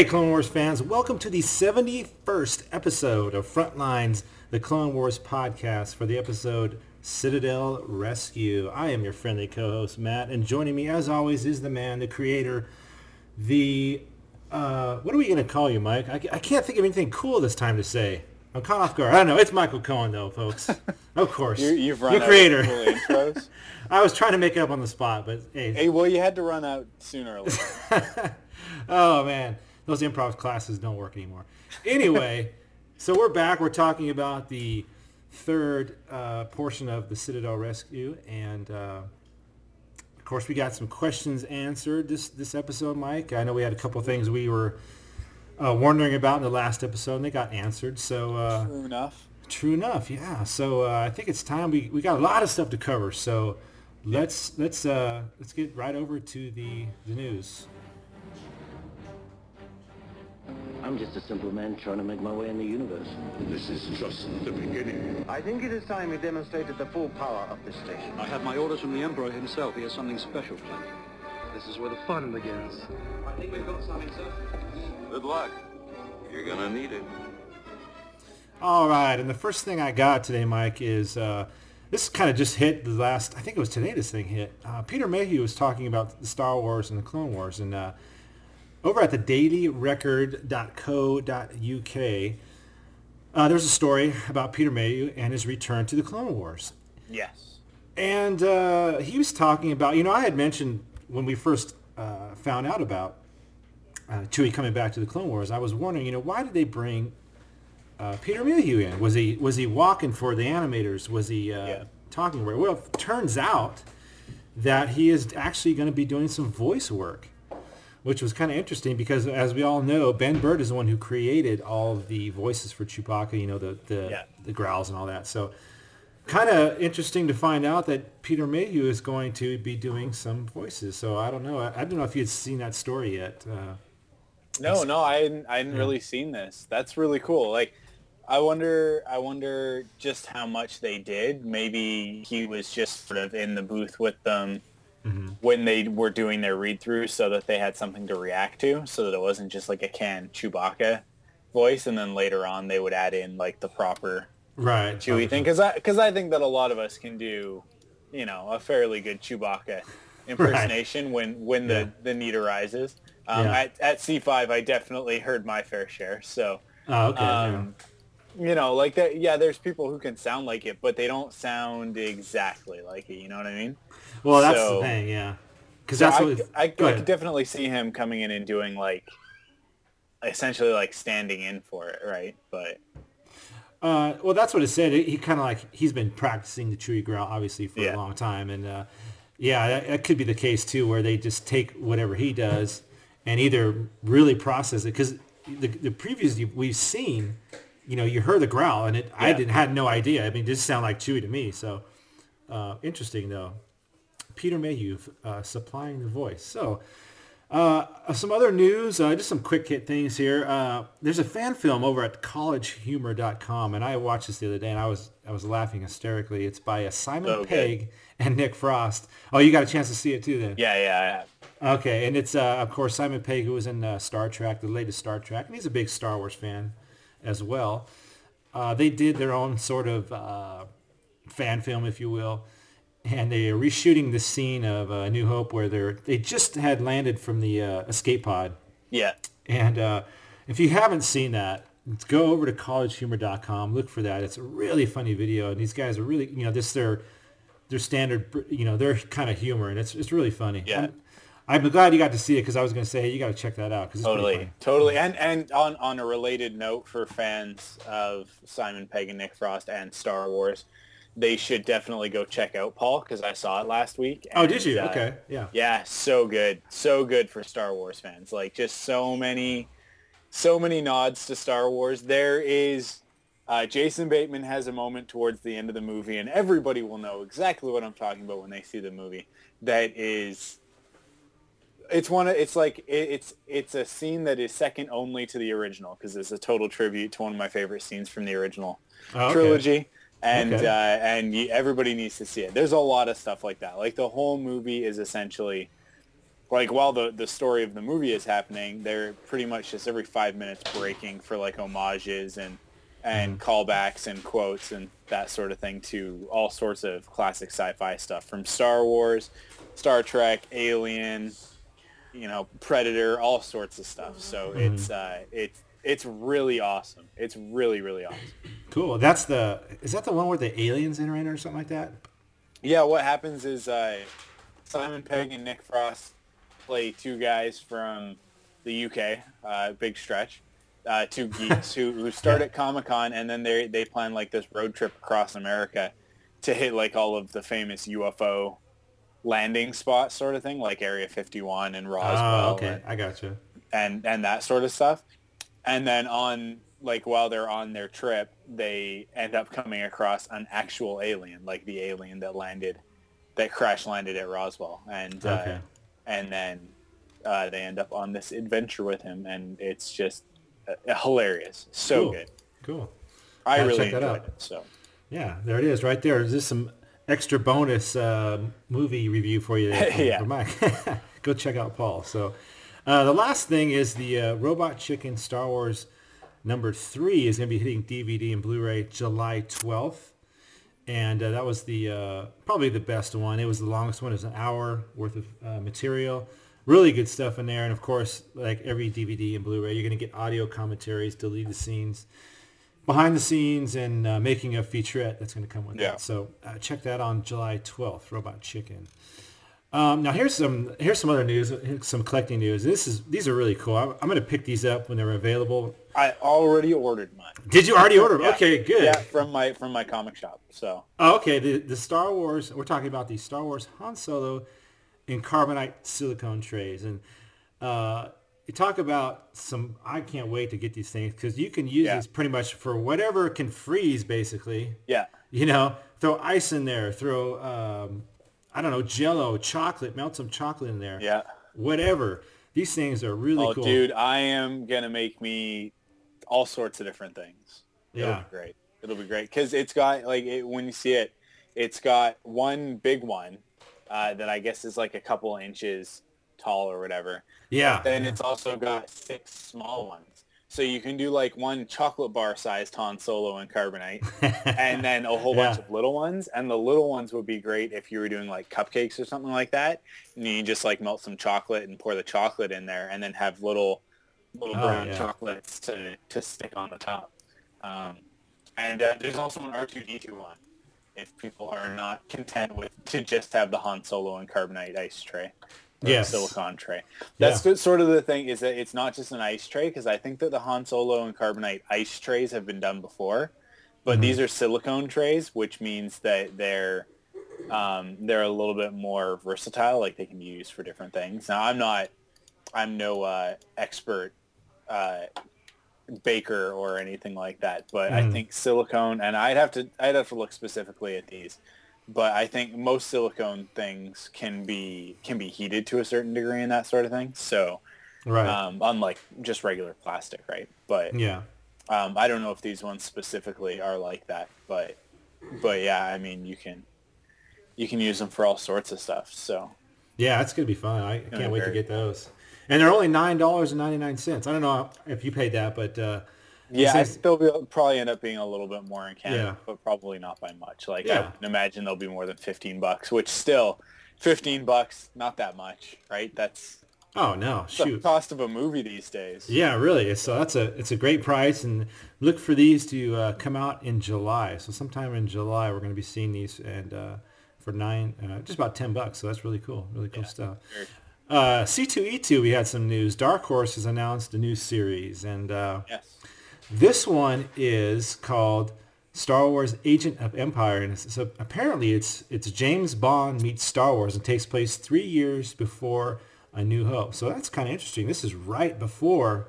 Hey, Clone Wars fans, welcome to the 71st episode of Frontlines, the Clone Wars podcast for the episode Citadel Rescue. I am your friendly co-host, Matt, and joining me, as always, is the man, the creator, the... Uh, what are we going to call you, Mike? I, I can't think of anything cool this time to say. I'm caught off guard. I don't know. It's Michael Cohen, though, folks. Of course. you, you've run Your creator. cool. I was trying to make it up on the spot, but hey. hey, well, you had to run out sooner or later. oh man, those improv classes don't work anymore. Anyway, so we're back. We're talking about the third uh, portion of the Citadel Rescue, and uh, of course, we got some questions answered this this episode, Mike. I know we had a couple things we were uh, wondering about in the last episode, and they got answered. So uh, True enough. True enough, yeah. So uh, I think it's time we, we got a lot of stuff to cover. So let's let's uh, let's get right over to the the news. I'm just a simple man trying to make my way in the universe. This is just the beginning. I think it is time we demonstrated the full power of this station. I have my orders from the Emperor himself. He has something special planned. This is where the fun begins. I think we've got something, sir. Good luck. You're gonna need it. All right, and the first thing I got today, Mike, is uh, this kind of just hit the last. I think it was today. This thing hit. Uh, Peter Mayhew was talking about the Star Wars and the Clone Wars, and uh, over at the dailyrecord.co.uk, uh, there's a story about Peter Mayhew and his return to the Clone Wars. Yes. And uh, he was talking about, you know, I had mentioned when we first uh, found out about uh, Chewie coming back to the Clone Wars, I was wondering, you know, why did they bring uh, Peter Mayhew in? Was he was he walking for the animators? Was he uh, Yeah. talking? Well, it turns out that he is actually going to be doing some voice work, which was kind of interesting because, as we all know, Ben Burtt is the one who created all the voices for Chewbacca. You know, the the, Yeah. the growls and all that. So kind of interesting to find out that Peter Mayhew is going to be doing some voices. So I don't know. I, I don't know if you had seen that story yet. Uh, No, no, I hadn't, I hadn't really seen this. That's really cool. Like, I wonder, I wonder just how much they did. Maybe he was just sort of in the booth with them when they were doing their read through, so that they had something to react to, so that it wasn't just like a canned Chewbacca voice, and then later on they would add in like the proper right. Chewie thing because I because I think that a lot of us can do, you know, a fairly good Chewbacca impersonation when when the Yeah. the need arises. Um, Yeah. At at C five, I definitely heard my fair share. So, Oh, okay. yeah. um, you know, like that. Yeah, there's people who can sound like it, but they don't sound exactly like it. You know what I mean? Well, that's so- the thing, yeah. Because So that's I, what. I, I could definitely see him coming in and doing like, essentially like standing in for it, right? But Uh, well, that's what it said. He kind of like he's been practicing the Chewy growl obviously for Yeah. a long time, and uh, yeah, that, that could be the case too, where they just take whatever he does and either really process it because the the previews we've seen, you know, you heard the growl and it I didn't had no idea. I mean, it just sounded like Chewy to me. So uh, interesting though. Peter Mayhew uh, supplying the voice. So. Uh, some other news, uh, just some quick hit things here. Uh, there's a fan film over at collegehumor.com, and I watched this the other day, and I was I was laughing hysterically. It's by uh, Simon So good. Pegg and Nick Frost. Oh, you got a chance to see it too, then? yeah, yeah, Okay, and it's uh, of course Simon Pegg who was in uh, Star Trek, the latest Star Trek, and he's a big Star Wars fan as well. Uh, they did their own sort of uh, fan film, if you will, and they are reshooting the scene of uh, New Hope where they're they just had landed from the uh, escape pod, Yeah. and uh, if you haven't seen that, go over to collegehumor.com, look for that. It's a really funny video, and these guys are really, you know, this their their standard, you know, their kind of humor, and it's it's really funny. Yeah. I'm, I'm glad you got to see it because I was going to say hey, you got to check that out because Totally, totally, and and on on a related note for fans of Simon Pegg and Nick Frost and Star Wars, they should definitely go check out Paul because I saw it last week. Oh, did you? uh, okay, yeah. Yeah, so good, so good for Star Wars fans. Like just so many, so many nods to Star Wars. There is. Uh, Jason Bateman has a moment towards the end of the movie, and everybody will know exactly what I'm talking about when they see the movie. That is it's one of it's like it, it's it's a scene that is second only to the original because it's a total tribute to one of my favorite scenes from the original Oh, okay. trilogy and Okay. uh, and you, everybody needs to see it there's a lot of stuff like that like the whole movie is essentially like while the the story of the movie is happening they're pretty much just every five minutes breaking for like homages and and Mm-hmm. callbacks and quotes and that sort of thing to all sorts of classic sci-fi stuff from Star Wars, Star Trek, Alien, you know, Predator, all sorts of stuff. So Mm-hmm. it's uh, it's it's really awesome. It's really really awesome. Cool. That's the is that the one where the aliens enter in or something like that? Yeah, what happens is uh, Simon Pegg and Nick Frost play two guys from the UK, uh, big stretch, uh, two geeks who, who start at Comic Con and then they they plan like this road trip across America to hit like all of the famous UFO landing spots sort of thing, like Area 51 and Roswell Oh, okay. and, I got you. and and that sort of stuff. And then on like while they're on their trip, they end up coming across an actual alien, like the alien that landed, that crash landed at Roswell, and uh, and then uh, they end up on this adventure with him, and it's just uh, hilarious, so Cool. good. Cool. I Gotta really enjoyed out. it. So Yeah, there it is, right there. Is this some extra bonus uh, movie review for you? Yeah. from Mike. Go check out Paul. So uh, the last thing is the uh, Robot Chicken Star Wars number three is going to be hitting DVD and Blu-ray July 12th. And uh, that was the uh, probably the best one. It was the longest one. It was an hour worth of uh, material. Really good stuff in there. And of course, like every DVD and Blu-ray, you're going to get audio commentaries, deleted scenes, behind the scenes, and uh, making a featurette that's going to come with Yeah. that. So uh, check that on July 12th, Robot Chicken. Um, now here's some here's some other news, some collecting news. This is these are really cool. I'm, I'm going to pick these up when they're available. I already ordered mine. Did you already order? them? Yeah. Okay, good. Yeah, from my from my comic shop. So Oh, okay, the the Star Wars. We're talking about the Star Wars Han Solo in carbonite silicone trays, and uh, you talk about some. I can't wait to get these things because you can use Yeah. these pretty much for whatever can freeze, basically. yeah, You know, throw ice in there, throw um, I don't know, Jello, chocolate, melt some chocolate in there. yeah. whatever. These things are really oh, cool. dude, I am gonna make me all sorts of different things. It'll Yeah. be great. It'll be great because it's got like it, when you see it, it's got one big one uh, that I guess is like a couple inches tall or whatever. Yeah. Then it's also got six small ones. So you can do like one chocolate bar sized Han Solo and carbonite, and then a whole bunch of little ones. And the little ones would be great if you were doing like cupcakes or something like that. And you just like melt some chocolate and pour the chocolate in there, and then have little little Oh, brown yeah. chocolates to to stick on the top. Um, and uh, there's also an R2D2 one if people are not content with to just have the Han Solo and carbonite ice tray. Yes. silicon tray. That's the, sort of the thing is that it's not just an ice tray because I think that the Han Solo and carbonite ice trays have been done before, but Mm-hmm. these are silicone trays, which means that they're um, they're a little bit more versatile. Like they can be used for different things. Now I'm not I'm no uh, expert uh, baker or anything like that, but I Mhm. think silicone and I'd have to I'd have to look specifically at these. But I think most silicone things can be can be heated to a certain degree and that sort of thing. So right. um, unlike just regular plastic, right? But yeah. um, I don't know if these ones specifically are like that, but but yeah, I mean you can you can use them for all sorts of stuff. So Yeah, that's gonna be fun. I can't wait to get those. And they're only nine dollars and ninety nine cents. I don't know if you paid that, but uh, Yeah, I they'll be, probably end up being a little bit more in Canada, Yeah. but probably not by much. Like Yeah. I imagine they'll be more than fifteen bucks, which still, fifteen bucks, not that much, right? That's oh no, the shoot. cost of a movie these days. Yeah, really. So that's a it's a great price, and look for these to uh, come out in July. So sometime in July, we're going to be seeing these, and uh, for nine, uh, just about ten bucks. So that's really cool, really cool stuff. very Uh, C2E2, we had some news. Dark Horse has announced a new series, and uh, Yes. This one is called Star Wars: Agent of Empire, and it's, so apparently it's it's James Bond meets Star Wars, and takes place three years before A New Hope. So that's kind of interesting. This is right before,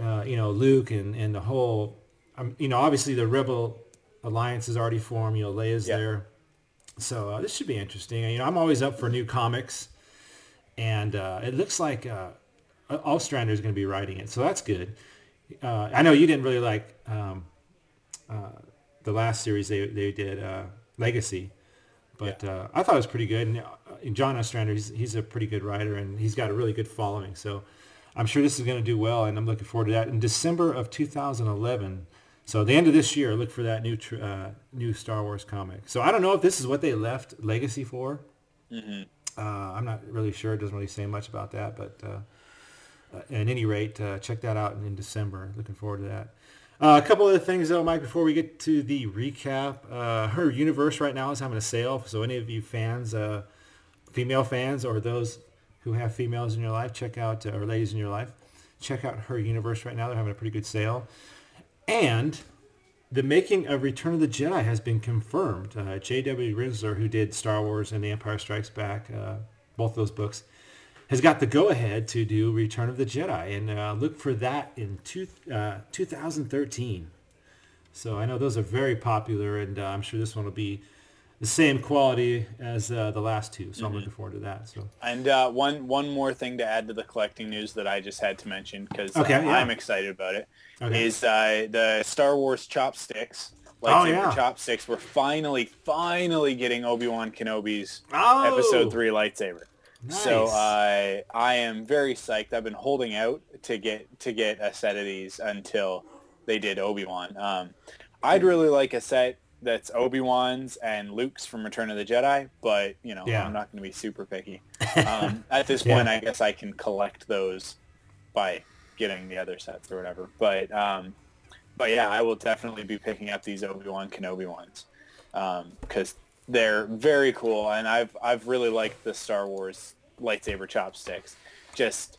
uh, you know, Luke and and the whole, um, you know, obviously the Rebel Alliance is already formed. You know, Leia's Yeah. there, so uh, this should be interesting. You know, I'm always up for new comics, and uh, it looks like uh, Ostrander is going to be writing it, so that's good. Uh, I know you didn't really like um, uh, the last series they they did, uh, Legacy, but uh, I thought it was pretty good. And, uh, and John Ostrander, he's, he's a pretty good writer, and he's got a really good following. So I'm sure this is going to do well, and I'm looking forward to that. In December of 2011, so the end of this year, look for that new tr- uh, new Star Wars comic. So I don't know if this is what they left Legacy for. Uh, I'm not really sure. It doesn't really say much about that, but uh, uh, at any rate, uh, check that out in, in December. Looking forward to that. Uh, a couple other things though, Mike, before we get to the recap. Uh, her universe right now is having a sale. So any of you fans, uh, female fans, or those who have females in your life, check out, uh, or ladies in your life, check out her universe right now. They're having a pretty good sale. And the making of Return of the Jedi has been confirmed. Uh, J.W. Rinzler, who did Star Wars and The Empire Strikes Back, uh, both those books, has got the go-ahead to do Return of the Jedi, and uh, look for that in two, uh, 2013. So I know those are very popular, and uh, I'm sure this one will be the same quality as uh, the last two. So I'm looking forward to that. So And uh, one one more thing to add to the collecting news that I just had to mention because Okay, yeah. I'm excited about it is Okay. uh, the Star Wars chopsticks. Oh, Lightsaber yeah. chopsticks. We're finally, finally getting Obi Wan Kenobi's Oh! Episode Three lightsaber. So Nice. I I am very psyched. I've been holding out to get to get a set of these until they did Obi Wan. Um, I'd really like a set that's Obi Wan's and Luke's from Return of the Jedi, but you know Yeah. I'm not going to be super picky. Um, at this Yeah. point, I guess I can collect those by getting the other sets or whatever. But um, but yeah, I will definitely be picking up these Obi Wan Kenobi ones because they're very cool, and I've I've really liked the Star Wars lightsaber chopsticks. Just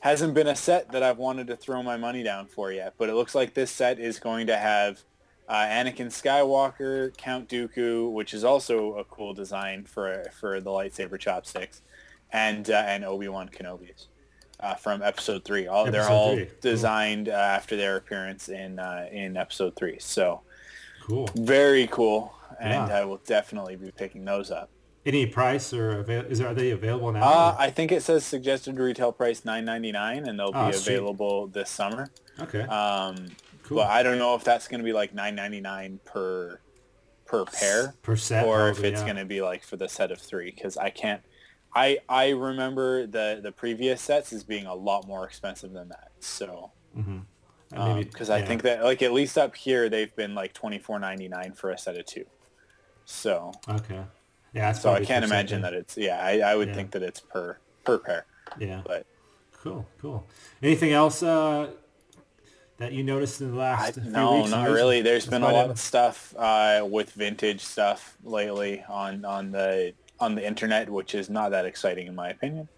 hasn't been a set that I've wanted to throw my money down for yet, but it looks like this set is going to have uh, Anakin Skywalker, Count Dooku, which is also a cool design for for the lightsaber chopsticks, and uh, and Obi Wan Kenobi's. Uh, from episode three, all they're Episode all three. Cool. designed uh, after their appearance in uh, in episode three. So cool. very cool, and Yeah. I will definitely be picking those up. Any price or avail- is are they available now? Uh, I think it says suggested retail price nine ninety nine, and they'll be Oh, sweet. available this summer. okay. Um, Cool. But I don't know if that's going to be like nine ninety nine per per pair, Per set, or if it's yeah. going to be like for the set of three. Because I can't. I I remember the the previous sets as being a lot more expensive than that. So maybe- because I yeah. think that like at least up here they've been like twenty four ninety nine for a set of two. So Okay. Yeah. So I can't imagine that it's yeah. I, I would Yeah. think that it's per per pair. Yeah. But Cool. Cool. Anything else uh, that you noticed in the I, last few no, weeks? not really. There's That's been a lot it. of stuff uh, with vintage stuff lately on on the on the internet, which is not that exciting in my opinion.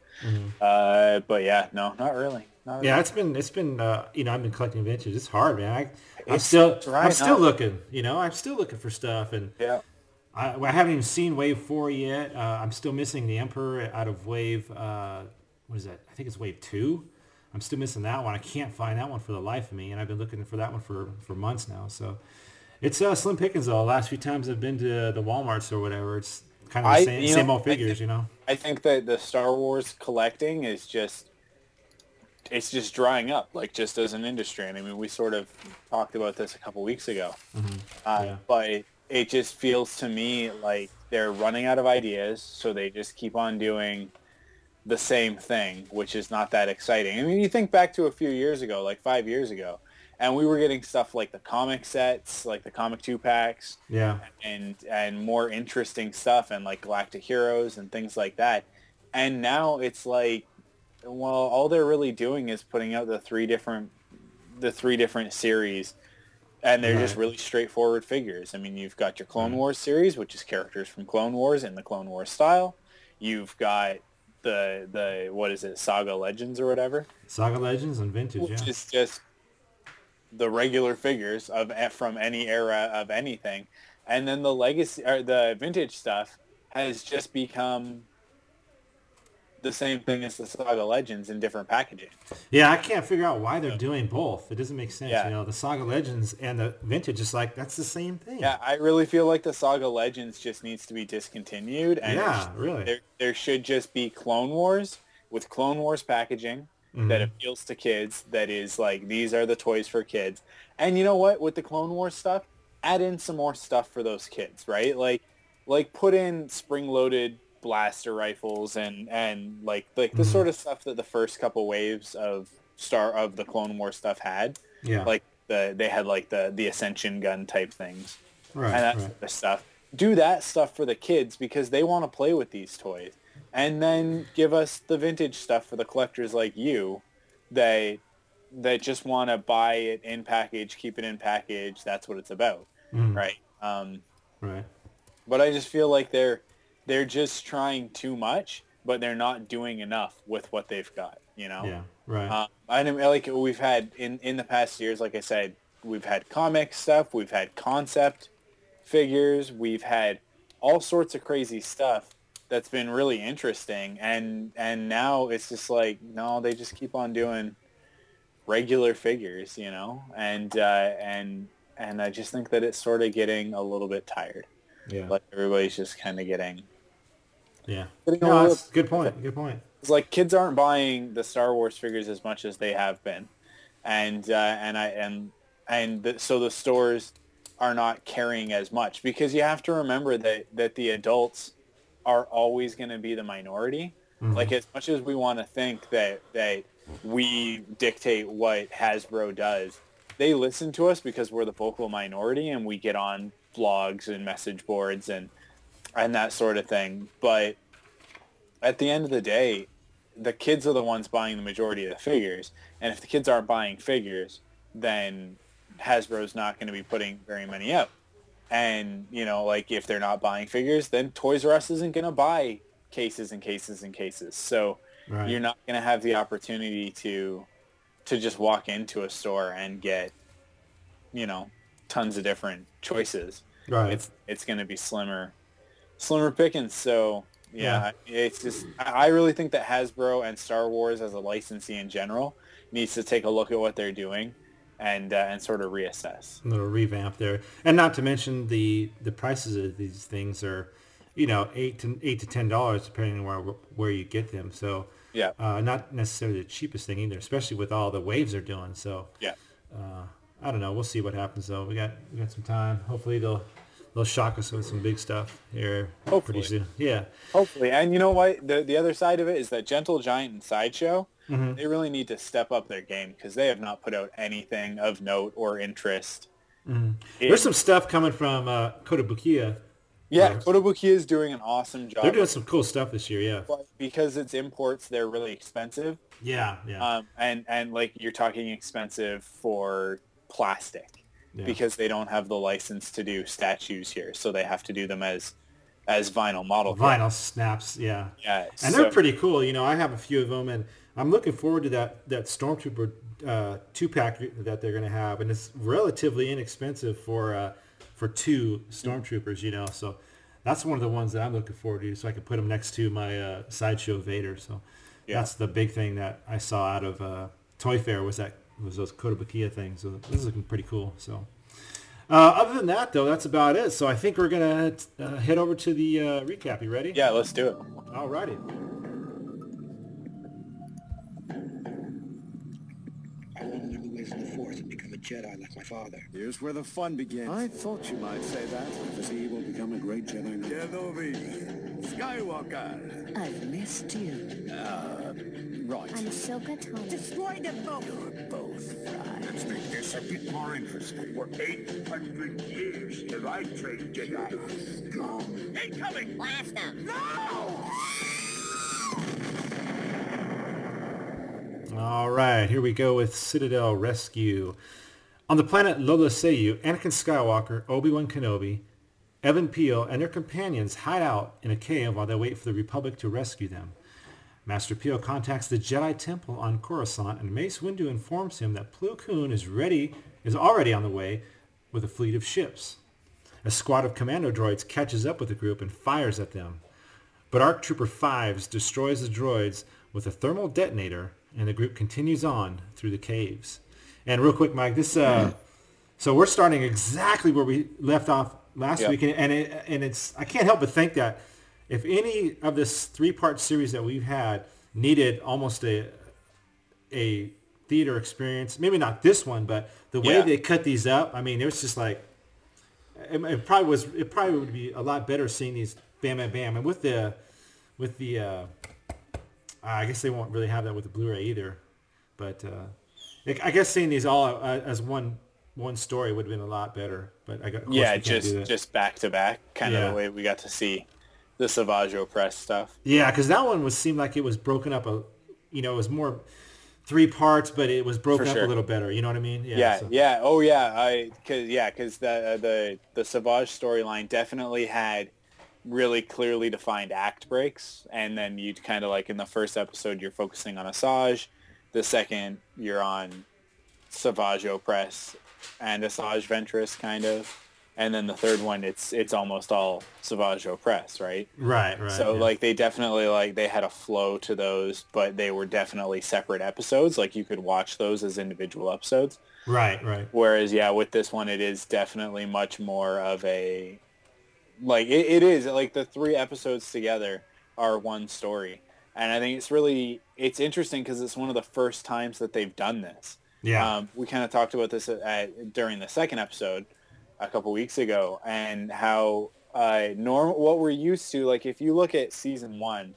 Uh, but yeah, no, not really. Not Mm-hmm. Yeah, really. it's been it's been uh, you know I've been collecting vintage. It's hard, man. I, I'm still right I'm still now. looking. You know, I'm still looking for stuff, and yeah. I, I haven't even seen Wave Four yet. Uh, I'm still missing the Emperor out of Wave. Uh, what is that? I think it's Wave Two. I'm still missing that one. I can't find that one for the life of me, and I've been looking for that one for, for months now. So it's uh, slim pickings though. The last few times I've been to the WalMarts or whatever, it's kind of the I- same, you same know, old figures, think- you know. I think that the Star Wars collecting is just it's just drying up, like just as an industry. And I mean, we sort of talked about this a couple weeks ago, uh, Mm-hmm. Yeah. but it, just feels to me like they're running out of ideas, so they just keep on doing the same thing, which is not that exciting. I mean, you think back to a few years ago, like five years ago, and we were getting stuff like the comic sets, like the comic two packs, Yeah. and and more interesting stuff, and like Galactic Heroes and things like that. And now it's like, well, all they're really doing is putting out the three different, the three different series, and they're just really straightforward figures. I mean, you've got your Clone Wars series, which is characters from Clone Wars in the Clone Wars style. You've got the the what is it, Saga Legends or whatever, Saga Legends and Vintage, which yeah. is just the regular figures of eh, from any era of anything, and then the legacy or the vintage stuff has just become the same thing as the Saga Legends in different packaging. Yeah, I can't figure out why they're doing both. It doesn't make sense. Yeah. You know, the Saga Legends and the Vintage is like that's the same thing. Yeah, I really feel like the Saga Legends just needs to be discontinued, and Yeah, really. there there should just be Clone Wars with Clone Wars packaging that Mhm. appeals to kids. That is like these are the toys for kids. And you know what? With the Clone Wars stuff, add in some more stuff for those kids, right? Like like put in spring-loaded blaster rifles and and like like the Mhm. sort of stuff that the first couple waves of Star of the Clone War stuff had. Yeah. Like the they had like the the Ascension gun type things right, and that right. sort of stuff. Do that stuff for the kids because they want to play with these toys. And then give us the vintage stuff for the collectors like you that that just want to buy it in package, keep it in package. That's what it's about, Mhm. right? Um, Right. but I just feel like they're they're just trying too much, but they're not doing enough with what they've got. You know? Yeah. Right. Uh, I know, like we've had in in the past years, like I said, we've had comic stuff, we've had concept figures, we've had all sorts of crazy stuff that's been really interesting, and and now it's just like no, they just keep on doing regular figures, you know, and uh, and and I just think that it's sort of getting a little bit tired. yeah. Like everybody's just kind of getting yeah. No, that's good point. Good point. it's like kids aren't buying the Star Wars figures as much as they have been, and uh, and I and and the, so the stores are not carrying as much because you have to remember that that the adults are always going to be the minority. Mhm. Like as much as we want to think that that we dictate what Hasbro does, they listen to us because we're the vocal minority and we get on blogs and message boards and and that sort of thing. But at the end of the day, the kids are the ones buying the majority of the figures. And if the kids aren't buying figures, then Hasbro's not going to be putting very many out. And, you know, like if they're not buying figures, then Toys R Us isn't going to buy cases and cases and cases. So Right. you're not going to have the opportunity to to just walk into a store and get, you know, tons of different choices right. it's it's going to be slimmer slimmer pickings so yeah, it's just i I really think that hasbro and star wars as a licensee in general needs to take a look at what they're doing and uh, and sort of reassess a little revamp there, and not to mention the the prices of these things are, you know, eight to eight to ten dollars depending on where where you get them. So yeah uh, not necessarily the cheapest thing either, especially with all the waves they're doing. So yeah uh, I don't know. We'll see what happens though. We got we got some time. Hopefully they'll they'll shock us with some big stuff here Hopefully. pretty soon. Yeah. hopefully and you know what the the other side of it is that gentle giant and sideshow Mhm. they really need to step up their game because they have not put out anything of note or interest Mhm. in- There's some stuff coming from uh, Kotobukiya. yeah Kotobukiya is doing an awesome job They're doing some cool stuff this year. Yeah. but because it's imports they're really expensive Yeah. Yeah. um, and and like you're talking expensive for plastic yeah. because they don't have the license to do statues here, so they have to do them as as vinyl model. Vinyl snaps. Yeah. yeah, And so- they're pretty cool. You know, I have a few of them, and I'm looking forward to that that Stormtrooper uh, two pack that they're going to have, and it's relatively inexpensive for uh, for two Stormtroopers. You know, so that's one of the ones that I'm looking forward to, so I can put them next to my uh, sideshow Vader. So Yeah. that's the big thing that I saw out of uh, Toy Fair was that was those Kotobukiya things. So this is looking pretty cool. So. Uh, other than that, though, that's about it. So I think we're gonna uh, head over to the uh, recap. You ready? Yeah, let's do it. All righty. want to learn the ways of the Force become a Jedi like my father. Here's where the fun begins. I thought you might say that. See, he will become a great Jedi Knight. Kenobi. Skywalker. I've missed you. Uh, right. I'm Ahsoka Tano. Destroy them both. You're both right. Let's make this a bit more interesting. For 800 years have I trained Jedi. Go. Incoming! Blast them. No! All right, here we go with Citadel Rescue. On the planet Lola Sayu, Anakin Skywalker, Obi-Wan Kenobi, Even Piell, and their companions hide out in a cave while they wait for the Republic to rescue them. Master Piell contacts the Jedi Temple on Coruscant, and Mace Windu informs him that Plo Koon is ready, is already on the way with a fleet of ships. A squad of commando droids catches up with the group and fires at them. But ARC Trooper Fives destroys the droids with a thermal detonator, and the group continues on through the caves. And real quick, Mike, this uh, so we're starting exactly where we left off last Yep. week, and and, it, and it's I can't help but think that if any of this three-part series that we've had needed almost a a theater experience, maybe not this one, but the way Yeah. they cut these up, I mean, it was just like it, it probably was. It probably would be a lot better seeing these bam, bam, bam, and with the with the. Uh, I guess they won't really have that with the Blu-ray either, but uh, I- I guess seeing these all uh, as one one story would have been a lot better. But I got yeah, we can't do just just back to back, kind Yeah. of the way we got to see the Savage Opress stuff. yeah, because that one was seemed like it was broken up a, you know, it was more three parts, but it was broken For up a little better. You know what I mean? Yeah, so- yeah, oh yeah, I cause yeah, cause the the the Savage storyline definitely had really clearly defined act breaks, and then you'd kind of like in the first episode you're focusing on Asajj, the second you're on Savage Opress and Asajj Ventress kind of, and then the third one it's it's almost all Savage Opress, right? Right, right. So yeah. like they definitely like they had a flow to those, but they were definitely separate episodes. Like you could watch those as individual episodes. right, right. Whereas yeah, with this one it is definitely much more of a like it, it is like the three episodes together are one story. And I think it's really it's interesting because it's one of the first times that they've done this. Yeah. Um, we kind of talked about this at, at, during the second episode a couple weeks ago, and how uh, norm what we're used to. Like if you look at season one,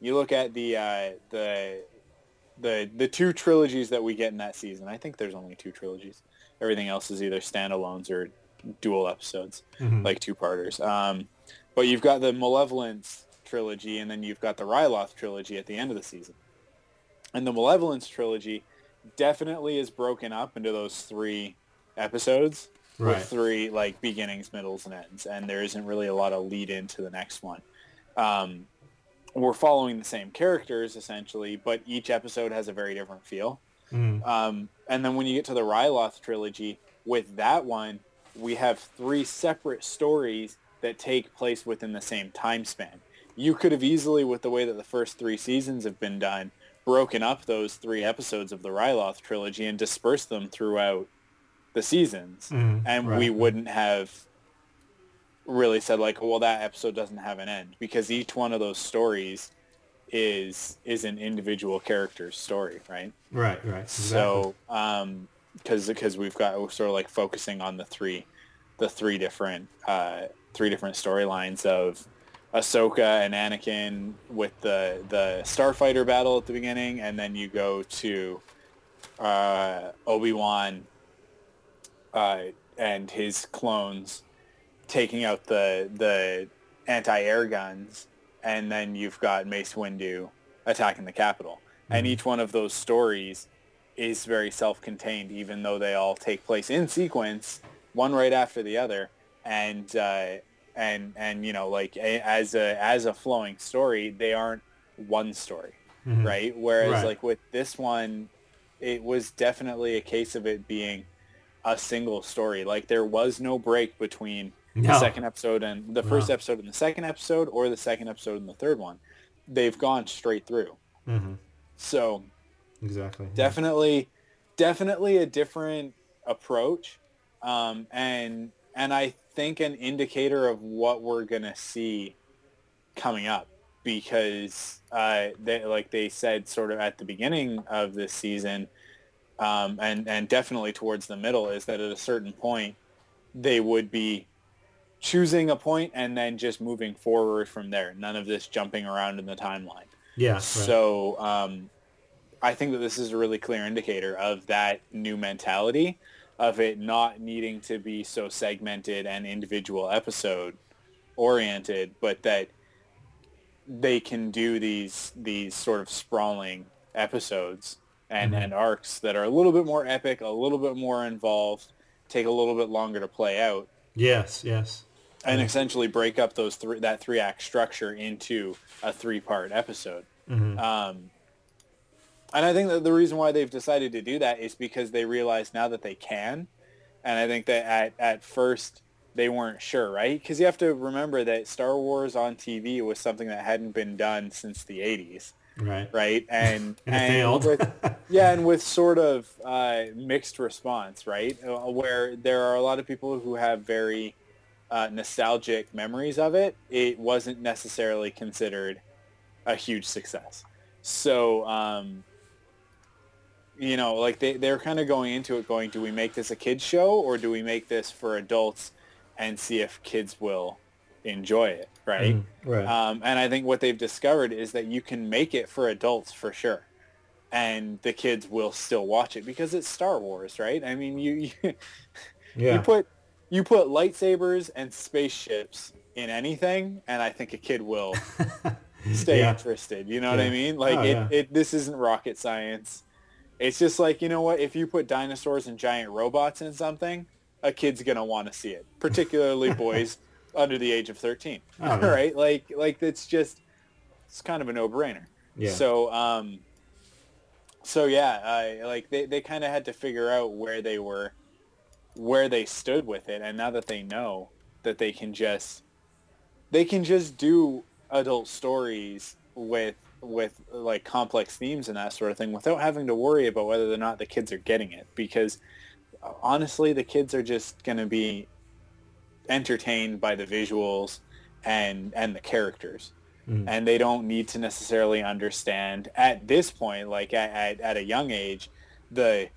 you look at the uh, the the the two trilogies that we get in that season. I think there's only two trilogies. Everything else is either standalones or dual episodes, Mhm. like two parters. Um, but you've got the Malevolence trilogy, and then you've got the Ryloth trilogy at the end of the season. And the Malevolence trilogy definitely is broken up into those three episodes Right. with three like beginnings, middles, and ends, and there isn't really a lot of lead into the next one. Um, we're following the same characters essentially, but each episode has a very different feel. Mhm. Um, and then when you get to the Ryloth trilogy, with that one, we have three separate stories that take place within the same time span. You could have easily, with the way that the first three seasons have been done, broken up those three episodes of the Ryloth trilogy and dispersed them throughout the seasons. Mhm, And right, we wouldn't have really said like, well, that episode doesn't have an end because each one of those stories is is an individual character's story, right? Right, right. So, um, because because we've got we're sort of like focusing on the three, the three different uh, three different storylines of Ahsoka and Anakin with the the Starfighter battle at the beginning, and then you go to uh, Obi Wan uh, and his clones taking out the the anti-air guns, and then you've got Mace Windu attacking the Capitol. And each one of those stories is very self-contained, even though they all take place in sequence, one right after the other, and uh, and and you know, like a, as a as a flowing story, they aren't one story, Mhm. right? Whereas Right. like with this one, it was definitely a case of it being a single story. Like there was no break between the second episode and the first No. episode and the second episode, or the second episode and the third one. They've gone straight through. hmm So Exactly. yeah. definitely, definitely a different approach, um, and and I think an indicator of what we're gonna see coming up because uh, they like they said sort of at the beginning of this season, um, and and definitely towards the middle is that at a certain point they would be choosing a point and then just moving forward from there. None of this jumping around in the timeline. Yeah. Right. So um, I think that this is a really clear indicator of that new mentality of it not needing to be so segmented and individual episode oriented, but that they can do these these sort of sprawling episodes and, Mhm. and arcs that are a little bit more epic, a little bit more involved, take a little bit longer to play out, yes. Yes. and essentially break up those three that three act structure into a three part episode. Mhm. Um, and I think that the reason why they've decided to do that is because they realize now that they can. And I think that at, at first they weren't sure, right? Because you have to remember that Star Wars on TV was something that hadn't been done since the 80s, Right. right? And, And failed. with, yeah, and with sort of uh, mixed response, right? Uh, Where there are a lot of people who have very uh, nostalgic memories of it. It wasn't necessarily considered a huge success. So, um, you know, like they, they're kind of going into it going, do we make this a kid's show or do we make this for adults and see if kids will enjoy it, right? Mhm. Right. Um, and I think what they've discovered is that you can make it for adults for sure. And the kids will still watch it because it's Star Wars, right? I mean, you, you, Yeah. you put you put lightsabers and spaceships in anything, and I think a kid will stay Yeah. interested. You know what I mean? Like Oh, it, yeah. it. This isn't rocket science. It's just like you know what? If you put dinosaurs and giant robots in something, a kid's gonna want to see it. Particularly boys under the age of thirteen. Oh, yeah. right? Like like it's just it's kind of a no brainer. Yeah. So um. So yeah, I like they, they kind of had to figure out where they were, where they stood with it, and now that they know that they can just, they can just do adult stories with with like complex themes and that sort of thing without having to worry about whether or not the kids are getting it because uh, honestly the kids are just going to be entertained by the visuals and and the characters Mhm. and they don't need to necessarily understand at this point like at, at, at a young age the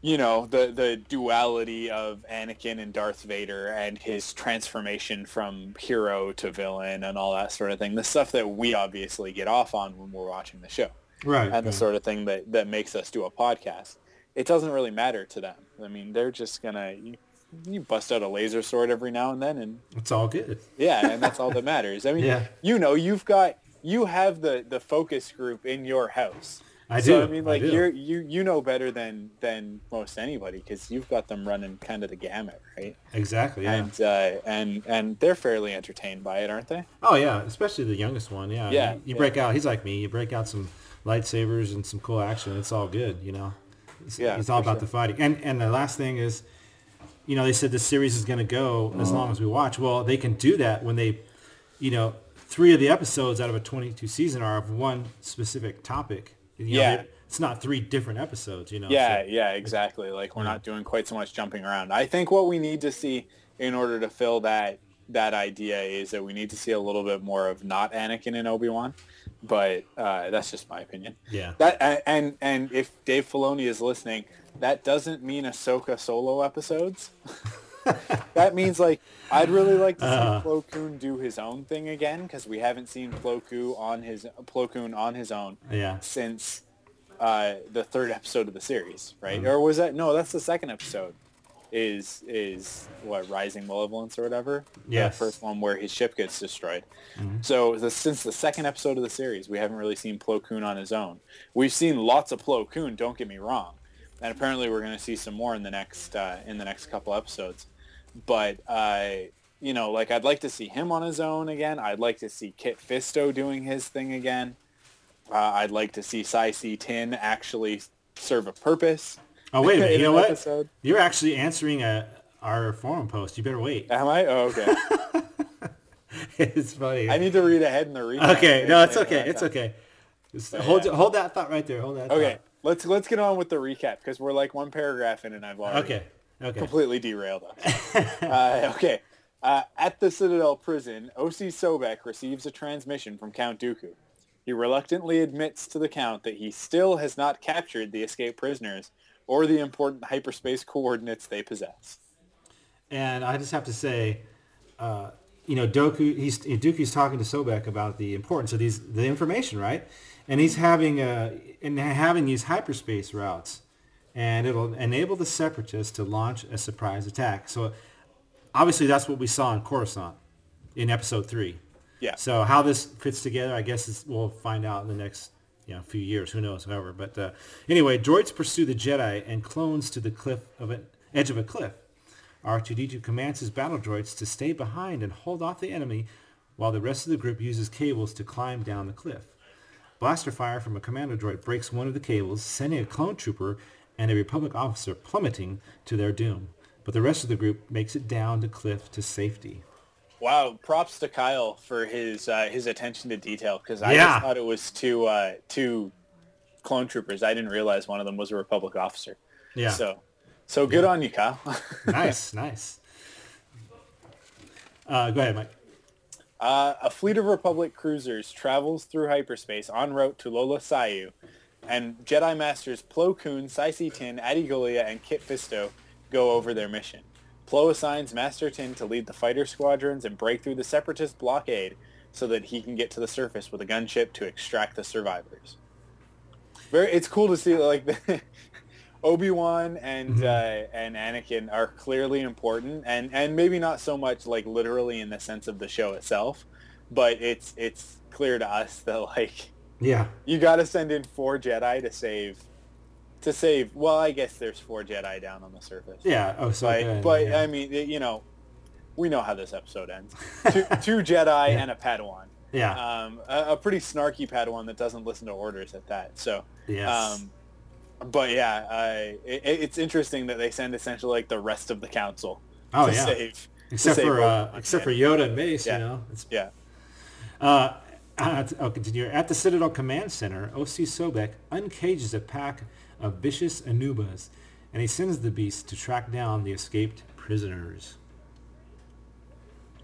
you know the the duality of Anakin and Darth Vader and his transformation from hero to villain and all that sort of thing the stuff that we obviously get off on when we're watching the show Right. and the sort of thing that that makes us do a podcast it doesn't really matter to them I mean they're just gonna you, you bust out a laser sword every now and then and It's all good. yeah, and that's all that matters. I mean, Yeah. you know, you've got you have the the focus group in your house. I so, do. I mean, like do. you're you you know better than than most anybody because you've got them running kind of the gamut, right? Exactly. Yeah. And uh, and and they're fairly entertained by it, aren't they? Oh yeah, especially the youngest one. Yeah. Yeah, You, you yeah. break out. He's like me. You break out some lightsabers and some cool action. It's all good. You know. It's, Yeah, It's all about sure. the fighting. And and the last thing is, you know, they said the series is going to go as long as we watch. Well, they can do that when they, you know, three of the episodes out of a 22 season are of one specific topic. You Yeah. It's not three different episodes. You know. Yeah, so- yeah, exactly. Like we're not doing quite so much jumping around. I think what we need to see in order to fill that that idea is that we need to see a little bit more of not Anakin and Obi Wan, but uh, that's just my opinion. Yeah. That and, and and if Dave Filoni is listening, that doesn't mean Ahsoka solo episodes. that means like I'd really like to see Uh. Plo Koon do his own thing again because we haven't seen Plo Koon on his Plo Koon on his own Yeah. since uh, the third episode of the series, right? Mhm. Or was that no? That's the second episode. Is is what Rising Malevolence or whatever? Yeah, first one where his ship gets destroyed. Mhm. So the, since the second episode of the series, we haven't really seen Plo Koon on his own. We've seen lots of Plo Koon. Don't get me wrong, and apparently we're going to see some more in the next uh, in the next couple episodes. But uh, you know, like I'd like to see him on his own again. I'd like to see Kit Fisto doing his thing again. Uh, I'd like to see Saesee Tiin actually serve a purpose. Oh wait a minute. You know what? episode. You're actually answering a our forum post. You better wait. Am I? Oh, okay. it's funny. I need to read ahead in the read. Okay, no, it's okay. It's okay. Just hold yeah. hold that thought right there. Hold that. Okay, thought. Let's let's get on with the recap because we're like one paragraph in and I've already Okay. Okay. completely derailed us. uh, okay, uh, at the Citadel prison, Osi Sobeck receives a transmission from Count Dooku. He reluctantly admits to the Count that he still has not captured the escaped prisoners or the important hyperspace coordinates they possess. And I just have to say, uh, you know, Dooku, he's Dooku's talking to Sobeck about the importance of these the information, right? And he's having uh, and having these hyperspace routes, and it'll enable the separatists to launch a surprise attack. So obviously, that's what we saw in Coruscant in Episode Three. Yeah. So how this fits together, I guess is, we'll find out in the next you know few years. Who knows? However, but uh, anyway, droids pursue the Jedi and clones to the cliff of an edge of a cliff. R2-D2 commands his battle droids to stay behind and hold off the enemy while the rest of the group uses cables to climb down the cliff. Blaster fire from a commando droid breaks one of the cables, sending a clone trooper and a Republic officer plummeting to their doom. But the rest of the group makes it down the cliff to safety. Wow, props to Kyle for his uh, his attention to detail because I Yeah. just thought it was two uh, two clone troopers. I didn't realize one of them was a Republic officer. Yeah. So so good on you, Kyle. nice, nice. Uh, go ahead, Mike. Uh, a fleet of Republic cruisers travels through hyperspace en route to Lola Sayu, and Jedi Masters Plo Koon, Saesee Tiin, Adi Gallia, and Kit Fisto go over their mission. Plo assigns Master Tiin to lead the fighter squadrons and break through the Separatist blockade so that he can get to the surface with a gunship to extract the survivors. Very, it's cool to see like the, Obi-Wan and uh, and Anakin are clearly important, and and maybe not so much like literally in the sense of the show itself, but it's it's clear to us that like Yeah. you got to send in four Jedi to save to save. Well, I guess there's four Jedi down on the surface. Yeah. Oh, so but good, but yeah. I mean, you know, we know how this episode ends. two, two Jedi and a Padawan. Yeah. Um, a, a pretty snarky Padawan that doesn't listen to orders at that. So. Yes. Um, but yeah, I, it, it's interesting that they send essentially like the rest of the council Oh, to yeah. save. to except save for uh, except for Yoda and Mace, Yeah. you know. It's, yeah. Uh, uh, I'll continue. At the Citadel Command Center, Osi Sobeck uncages a pack of vicious Anoobas, and he sends the beast to track down the escaped prisoners.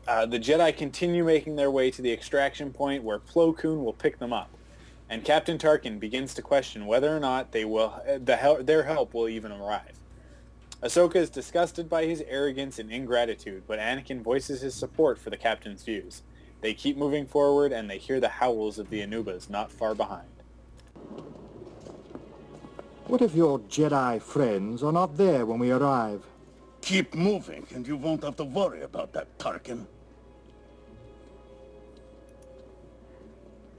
Uh, the Jedi continue making their way to the extraction point where Plo Koon will pick them up, and Captain Tarkin begins to question whether or not they will uh, the hel- their help will even arrive. Ahsoka is disgusted by his arrogance and ingratitude, but Anakin voices his support for the captain's views. They keep moving forward, and they hear the howls of the Anoobas not far behind. What if your Jedi friends are not there when we arrive? Keep moving, and you won't have to worry about that, Tarkin.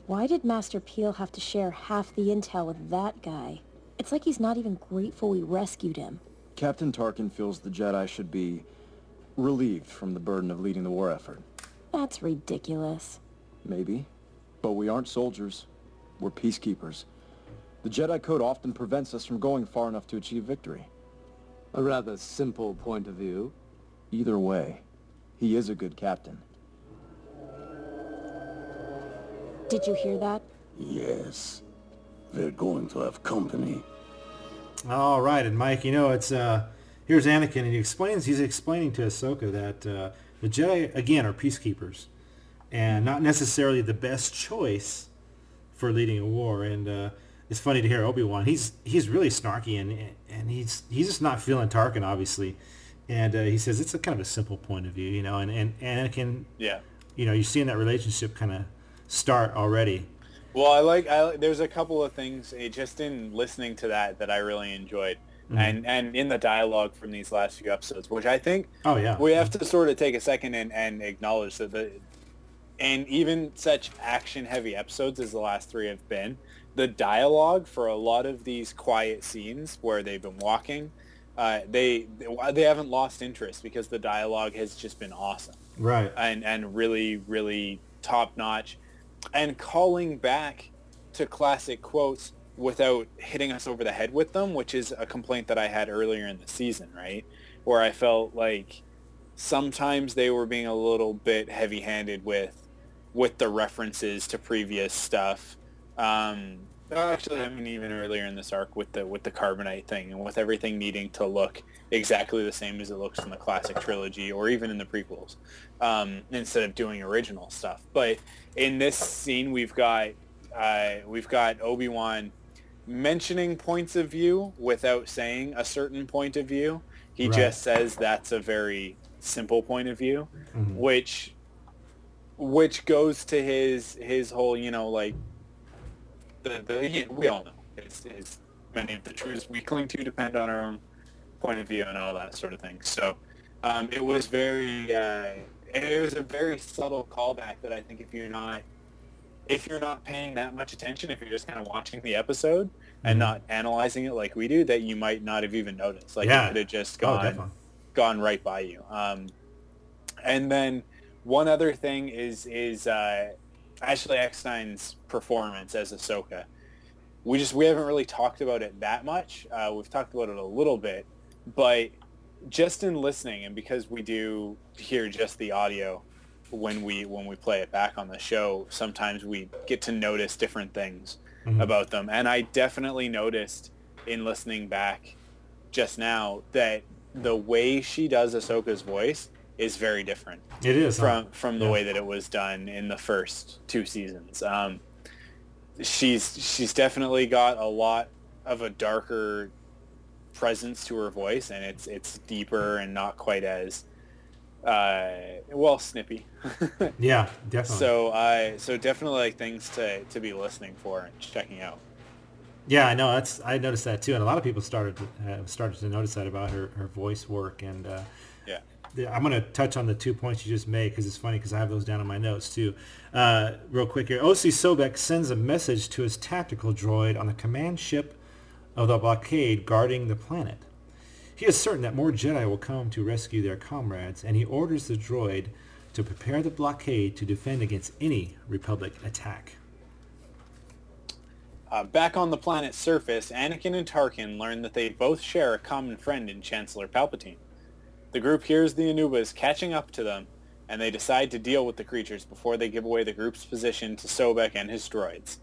Why did Master Piell have to share half the intel with that guy? It's like he's not even grateful we rescued him. Captain Tarkin feels the Jedi should be relieved from the burden of leading the war effort. That's ridiculous. Maybe. But we aren't soldiers. We're peacekeepers. The Jedi Code often prevents us from going far enough to achieve victory. A rather simple point of view. Either way, he is a good captain. Did you hear that? Yes. They're going to have company. All right, and Mike, you know it's uh, here's Anakin, and he explains he's explaining to Ahsoka that uh, the Jedi again are peacekeepers, and not necessarily the best choice for leading a war. And uh, it's funny to hear Obi Wan. He's he's really snarky, and and he's he's just not feeling Tarkin, obviously. And uh, he says it's a kind of a simple point of view, you know. And and Anakin, Yeah. you know, you're seeing that relationship kind of start already. Well, I like. I, there's a couple of things eh, just in listening to that that I really enjoyed, Mhm. and and in the dialogue from these last few episodes, which I think Oh, yeah. we have to sort of take a second and, and acknowledge that the and even such action heavy episodes as the last three have been, the dialogue for a lot of these quiet scenes where they've been walking, uh, they they haven't lost interest because the dialogue has just been awesome Right. and and really really top notch and calling back to classic quotes without hitting us over the head with them which is a complaint that I had earlier in the season right? Where I felt like sometimes they were being a little bit heavy-handed with with the references to previous stuff. Um actually I mean even earlier in this arc with the with the carbonite thing and with everything needing to look exactly the same as it looks in the classic trilogy or even in the prequels um, instead of doing original stuff but in this scene we've got uh, we've got Obi-Wan mentioning points of view without saying a certain point of view he Right. just says that's a very simple point of view, Mhm. which which goes to his his whole you know like the the we all know it's, it's many of the truths we cling to depend on our own point of view and all that sort of thing. So um, it was very uh, it was a very subtle callback that I think if you're not if you're not paying that much attention, if you're just kind of watching the episode and Mhm. not analyzing it like we do, that you might not have even noticed. Like Yeah. it could have just Oh, gone definitely. gone right by you. Um, and then one other thing is is uh, Ashley Eckstein's performance as Ahsoka. We just we haven't really talked about it that much. Uh, we've talked about it a little bit, but just in listening and because we do hear just the audio when we when we play it back on the show, sometimes we get to notice different things Mhm. about them. And I definitely noticed in listening back just now that the way she does Ahsoka's voice is very different. It is, huh? from from the Yeah. way that it was done in the first two seasons. Um, she's she's definitely got a lot of a darker presence to her voice, and it's it's deeper and not quite as uh, well snippy. Yeah, definitely. So I so definitely like things to to be listening for and checking out. Yeah, I know. That's I noticed that too, and a lot of people started to, uh, started to notice that about her, her voice work. And uh, I'm going to touch on the two points you just made because it's funny because I have those down in my notes too. Uh, real quick here, Osi Sobeck sends a message to his tactical droid on the command ship of the blockade guarding the planet. He is certain that more Jedi will come to rescue their comrades, and he orders the droid to prepare the blockade to defend against any Republic attack. Uh, back on the planet's surface, Anakin and Tarkin learn that they both share a common friend in Chancellor Palpatine. The group hears the Anoobas catching up to them, and they decide to deal with the creatures before they give away the group's position to Sobeck and his droids.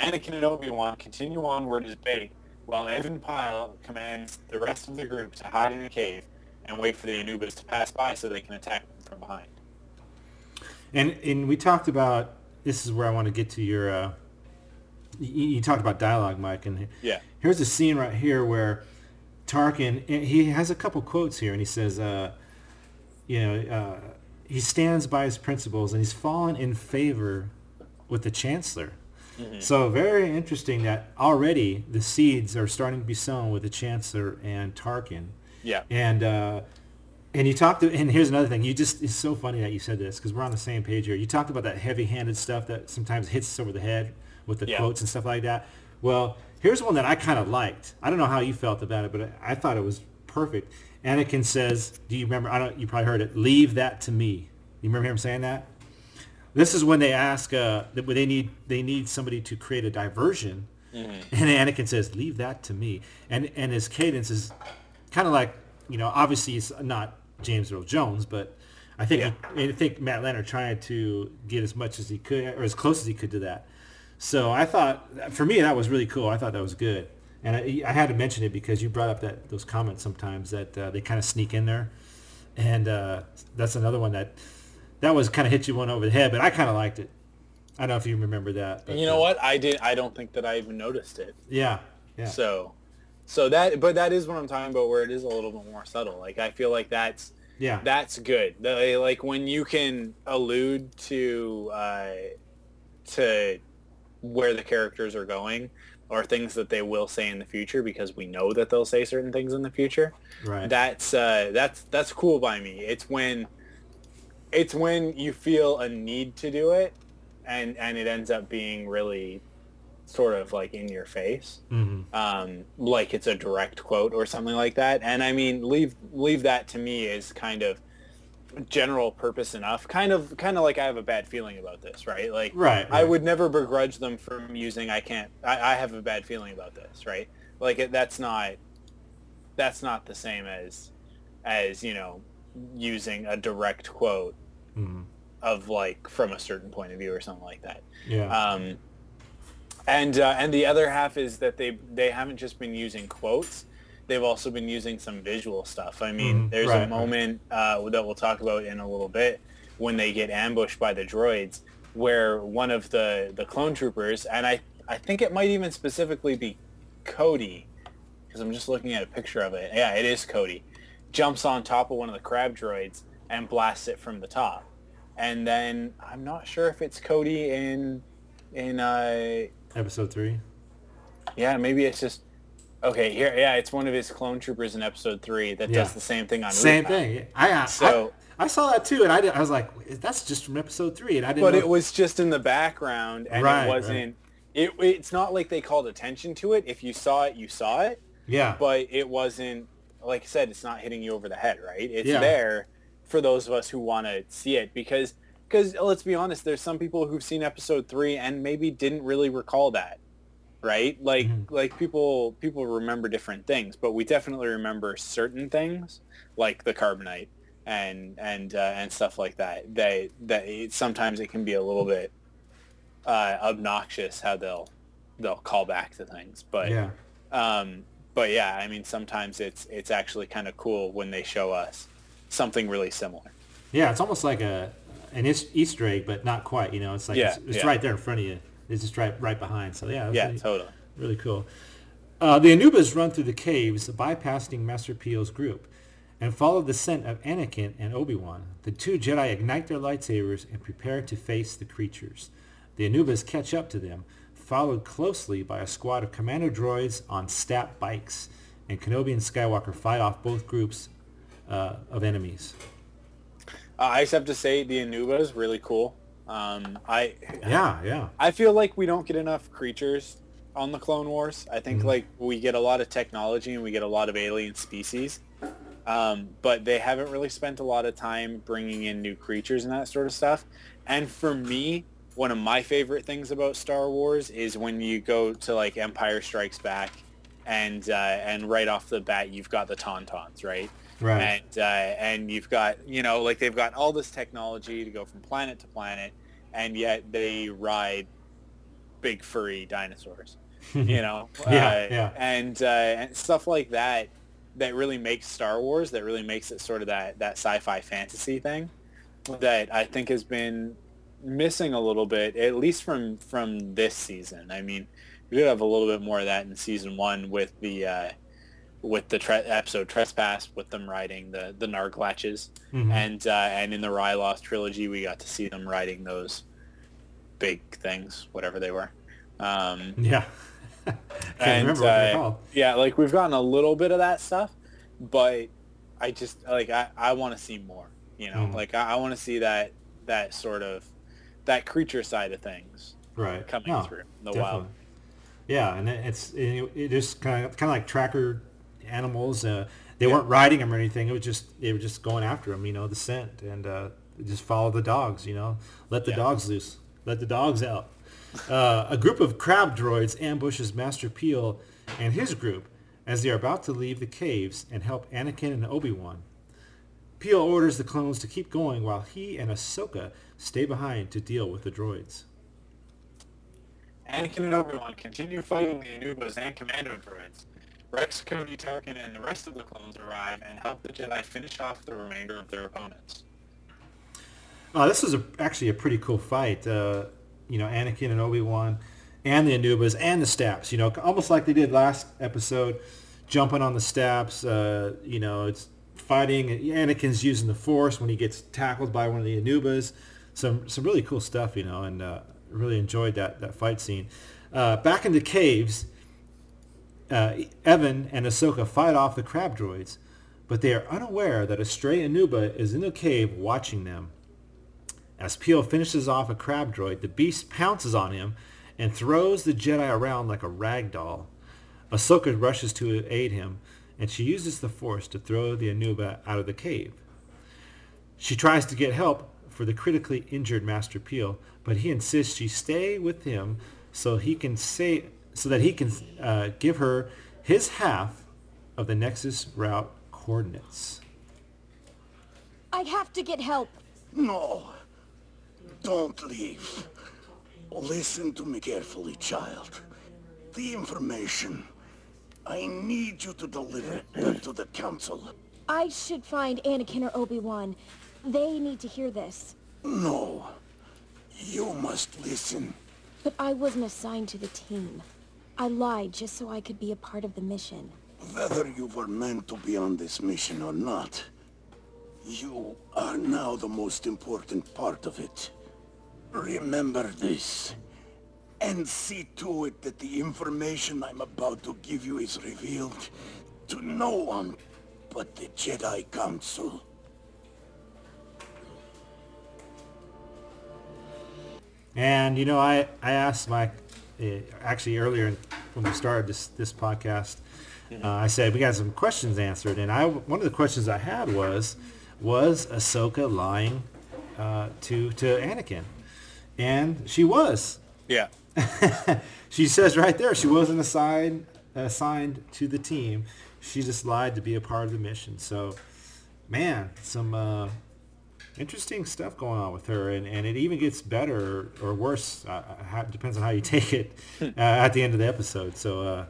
Anakin and Obi-Wan continue onward as bait, while Even Piell commands the rest of the group to hide in a cave and wait for the Anoobas to pass by so they can attack them from behind. And and we talked about this is where I want to get to your. Uh, you, you talked about dialogue, Mike, and Yeah. here's a scene right here where Tarkin and he has a couple quotes here, and he says, uh, you know, uh, he stands by his principles, and he's fallen in favor with the Chancellor. Mhm. So very interesting that already the seeds are starting to be sown with the Chancellor and Tarkin. Yeah. And uh, and you talked to, and here's another thing. You just it's so funny that you said this because we're on the same page here. You talked about that heavy-handed stuff that sometimes hits us over the head with the Yeah. quotes and stuff like that. Well, here's one that I kind of liked. I don't know how you felt about it, but I, I thought it was perfect. Anakin says, "Do you remember? I don't. You probably heard it. Leave that to me. You remember him saying that? This is when they ask uh, that when they need they need somebody to create a diversion, Mhm. and Anakin says, "Leave that to me." And and his cadence is kind of like you know, obviously it's not James Earl Jones, but I think I think Matt Leonard tried to get as much as he could or as close as he could to that. So I thought for me that was really cool. I thought that was good, and I, I had to mention it because you brought up that those comments sometimes that uh, they kind of sneak in there, and uh, that's another one that that was kind of hit you one over the head, but I kind of liked it. I don't know if you remember that. But, you know uh, what? I did. I don't think that I even noticed it. Yeah, yeah. So, so that, but that is what I'm talking about, where it is a little bit more subtle. Like I feel like that's Yeah. that's good. Like when you can allude to uh, to where the characters are going or things that they will say in the future because we know that they'll say certain things in the future. Right. That's uh, that's that's cool by me. It's when it's when you feel a need to do it and and it ends up being really sort of like in your face Mhm. um, like it's a direct quote or something like that and i mean leave leave that to me is kind of general purpose enough kind of kind of like i have a bad feeling about this right like Right, i would never begrudge them from using i can't i, I have a bad feeling about this right like it, that's not that's not the same as as you know using a direct quote Mhm. of like from a certain point of view or something like that. Yeah. Um, and uh, and the other half is that they they haven't just been using quotes; they've also been using some visual stuff. I mean, Mhm. there's Right, a right. moment uh, that we'll talk about in a little bit when they get ambushed by the droids, where one of the the clone troopers, and I I think it might even specifically be Cody, because I'm just looking at a picture of it. Yeah, it is Cody. Jumps on top of one of the crab droids and blasts it from the top. And then I'm not sure if it's Cody in in uh Episode three. yeah, maybe it's just okay, here yeah, it's one of his clone troopers in episode 3 that Yeah. does the same thing on Same thing. I, I So- I, I saw that too, and I, did, I was like, that's just from episode three, and I didn't. But know it was just in the background and Right, it wasn't it it's not like they called attention to it. If you saw it, you saw it. Yeah. But it wasn't like I said, it's not hitting you over the head, right? It's Yeah. there for those of us who want to see it because because let's be honest, there's some people who've seen episode 3 and maybe didn't really recall that. Right? Like Mm-hmm. like people people remember different things, but we definitely remember certain things like the carbonite and and uh, and stuff like that. They that it, sometimes it can be a little bit uh, obnoxious how they'll they'll call back to things, but Yeah. um, but yeah, I mean sometimes it's it's actually kind of cool when they show us something really similar. Yeah, it's almost like a an Easter egg, but not quite. You know, it's like Yeah, it's, it's yeah. right there in front of you. It's just right right behind. So yeah, Yeah, really, totally. really cool. Uh, the Anoobas run through the caves, bypassing Master Piell's group, and follow the scent of Anakin and Obi-Wan. The two Jedi ignite their lightsabers and prepare to face the creatures. The Anoobas catch up to them, followed closely by a squad of commando droids on STAP bikes, and Kenobi and Skywalker fight off both groups uh, of enemies. Uh, I just have to say the Anooba is really cool. Um, I Yeah, yeah. I feel like we don't get enough creatures on the Clone Wars. I think Mhm. like we get a lot of technology and we get a lot of alien species, um, but they haven't really spent a lot of time bringing in new creatures and that sort of stuff. And for me, one of my favorite things about Star Wars is when you go to like Empire Strikes Back, and uh, and right off the bat you've got the Tauntauns, right? Right. And uh, and you've got you know like they've got all this technology to go from planet to planet, and yet they ride big furry dinosaurs. you know, Yeah, uh, yeah. and uh, and stuff like that that really makes Star Wars that really makes it sort of that that sci-fi fantasy thing that I think has been missing a little bit, at least from from this season. I mean, we did have a little bit more of that in season one with the uh, with the tre- episode Trespass, with them riding the the Narglatches, Mhm. and uh, and in the Ryloth trilogy, we got to see them riding those big things, whatever they were. Um, Yeah. Can't and remember what they're uh, called. yeah, like we've gotten a little bit of that stuff, but I just like I, I want to see more. You know, Mhm. like I, I want to see that that sort of that creature side of things Right. coming No, through in the definitely. wild. Yeah, and it- it's it, it just kind of kind of like tracker animals. Uh, they Yeah. weren't riding them or anything. It was just they were just going after them. You know, the scent and uh, just follow the dogs. You know, let the Yeah. dogs loose. Let the dogs out. Uh, a group of crab droids ambushes Master Piell and his group as they are about to leave the caves and help Anakin and Obi-Wan. Piell orders the clones to keep going while he and Ahsoka stay behind to deal with the droids. Anakin and Obi-Wan continue fighting the Anoobas and Commando droids. Rex, Cody, Tarkin, and the rest of the clones arrive and help the Jedi finish off the remainder of their opponents. Uh, this is a, actually a pretty cool fight. Uh, you know, Anakin and Obi-Wan and the Anoobas and the Staps, you know, almost like they did last episode, jumping on the Staps. Uh, you know, it's fighting. Anakin's using the Force when he gets tackled by one of the Anoobas. Some some really cool stuff, you know, and uh, really enjoyed that, that fight scene. Uh, back in the caves, uh, Even and Ahsoka fight off the crab droids, but they are unaware that a stray Anooba is in the cave watching them. As Piell finishes off a crab droid, the beast pounces on him and throws the Jedi around like a rag doll. Ahsoka rushes to aid him, and she uses the Force to throw the Anooba out of the cave. She tries to get help for the critically injured Master Piell, but he insists she stay with him so he can say so that he can uh, give her his half of the Nexus route coordinates. I have to get help. No. Don't leave. Listen to me carefully, child. The information. I need you to deliver that to the Council. I should find Anakin or Obi-Wan. They need to hear this. No. You must listen. But I wasn't assigned to the team. I lied just so I could be a part of the mission. Whether you were meant to be on this mission or not, You are now the most important part of it. Remember this. And see to it that the information I'm about to give you is revealed to no one but the Jedi Council. And you know, I I asked my actually earlier when we started this this podcast, uh, I said we got some questions answered, and I one of the questions I had was was Ahsoka lying uh, to to Anakin, and she was. Yeah. she says right there she wasn't assigned assigned to the team. She just lied to be a part of the mission. So, man, some uh, interesting stuff going on with her, and, and it even gets better or worse. Uh, how, depends on how you take it uh, at the end of the episode. So, uh,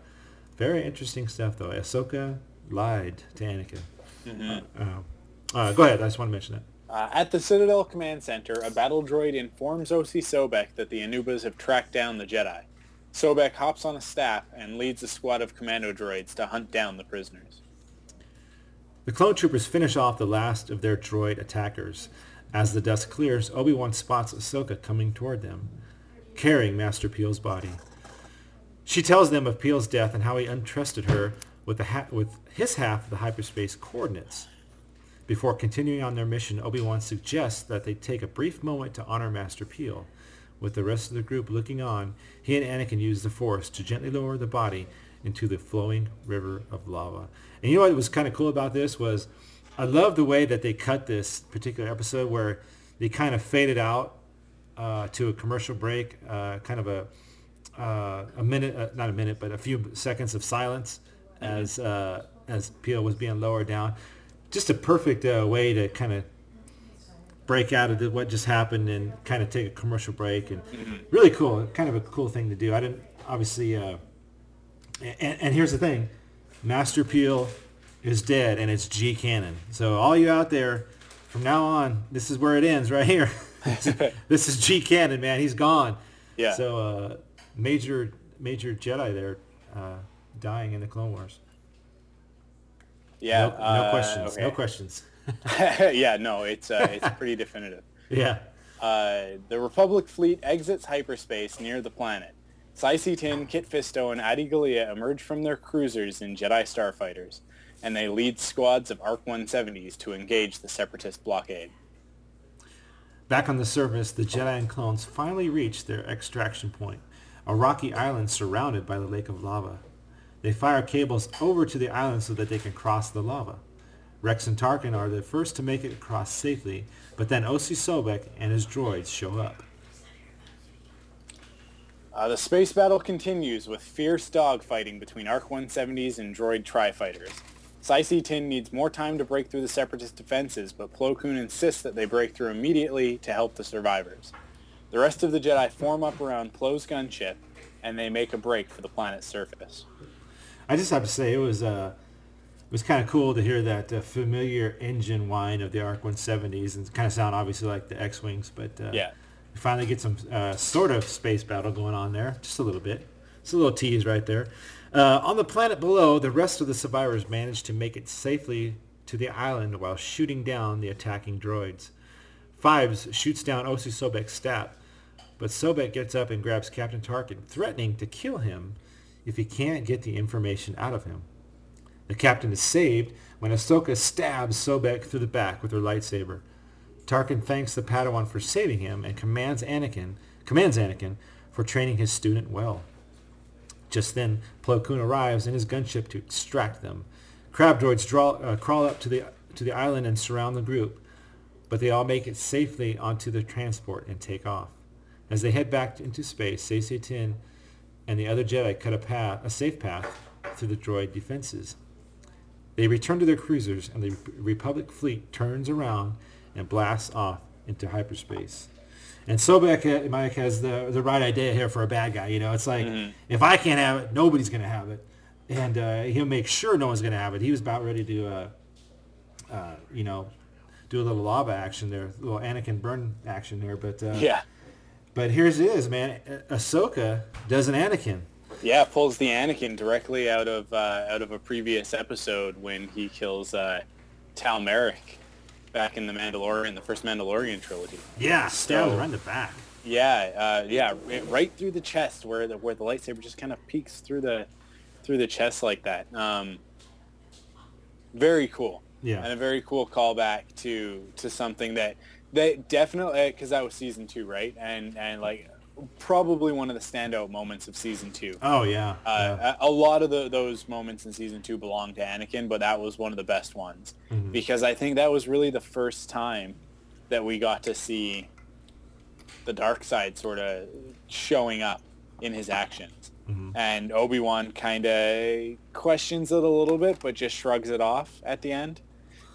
very interesting stuff, though. Ahsoka lied to Anakin. Mm-hmm. Uh, go ahead. I just want to mention that. Uh, at the Citadel Command Center, a battle droid informs Osi Sobeck that the Anoobas have tracked down the Jedi. Sobeck hops on a STAP and leads a squad of commando droids to hunt down the prisoners. The clone troopers finish off the last of their droid attackers. As the dust clears, Obi-Wan spots Ahsoka coming toward them, carrying Master Piell's body. She tells them of Piell's death and how he untrusted her with, ha- with his half of the hyperspace coordinates. Before continuing on their mission, Obi-Wan suggests that they take a brief moment to honor Master Piell. With the rest of the group looking on, he and Anakin use the Force to gently lower the body into the flowing river of lava. And you know what was kind of cool about this was I love the way that they cut this particular episode where they kind of faded out uh, to a commercial break, uh, kind of a uh, a minute, uh, not a minute, but a few seconds of silence as uh, as Piell was being lowered down. Just a perfect uh, way to kind of break out of the, what just happened and kind of take a commercial break and really cool, kind of a cool thing to do. I didn't obviously, uh, and, and here's the thing, Master Piell is dead and it's G canon. So all you out there, from now on, this is where it ends right here. this is G canon, man. He's gone. Yeah. So uh, major major Jedi there uh, dying in the Clone Wars. Yeah. No, no uh, questions. No questions. yeah, no, it's uh, it's pretty definitive. Yeah. Uh, the Republic fleet exits hyperspace near the planet. Saesee Tiin, Kit Fisto, and Adi Gallia emerge from their cruisers in Jedi starfighters, and they lead squads of ARC-170s to engage the Separatist blockade. Back on the surface, the Jedi and clones finally reach their extraction point, a rocky island surrounded by the lake of lava. They fire cables over to the island so that they can cross the lava. Rex and Tarkin are the first to make it across safely, but then Osi Sobeck and his droids show up. Uh, the space battle continues with fierce dogfighting between ARC-170s and droid tri-fighters. Saesee Tiin needs more time to break through the Separatist defenses, but Plo Koon insists that they break through immediately to help the survivors. The rest of the Jedi form up around Plo's gunship, and they make a break for the planet's surface. I just have to say it was uh, it was kind of cool to hear that uh, familiar engine whine of the ARC-170s and kind of sound obviously like the X-wings, but uh, Yeah. We finally get some uh, sort of space battle going on there, just a little bit. It's a little tease right there. Uh, on the planet below, the rest of the survivors manage to make it safely to the island while shooting down the attacking droids. Fives shoots down Osi Sobeck's STAP, but Sobeck gets up and grabs Captain Tarkin, threatening to kill him if he can't get the information out of him. The captain is saved when Ahsoka stabs Sobeck through the back with her lightsaber. Tarkin thanks the Padawan for saving him and commands Anakin, commands Anakin for training his student well. Just then, Plo Koon arrives in his gunship to extract them. Crab droids draw, uh, crawl up to the to the island and surround the group, but they all make it safely onto the transport and take off. As they head back into space, Saesee Tiin and the other Jedi cut a path, a safe path through the droid defenses. They return to their cruisers, and the Republic fleet turns around and blasts off into hyperspace. And Sobeck, Mike, has the the right idea here for a bad guy. You know, it's like if I can't have it, nobody's gonna have it, and uh, he'll make sure no one's gonna have it. He was about ready to, uh, uh, you know, do a little lava action there, a little Anakin burn action there. But uh, Yeah. But here's it is, man. Ah- Ahsoka does an Anakin. Yeah, pulls the Anakin directly out of uh, out of a previous episode when he kills uh, Tal Merrik. Back in the Mandalorian, the first Mandalorian trilogy. Yeah, stabbed So- right in the back. Yeah, uh, yeah, right through the chest where the where the lightsaber just kind of peeks through the through the chest like that. Um, very cool. Yeah. and a very cool callback to to something that that definitely because that was season two, right? And and like probably one of the standout moments of season two. Oh yeah. Uh, a, a lot of the, those moments in season two belong to Anakin, but that was one of the best ones Mhm. because I think that was really the first time that we got to see the dark side sort of showing up in his actions. Mhm. And Obi-Wan kind of questions it a little bit, but just shrugs it off at the end.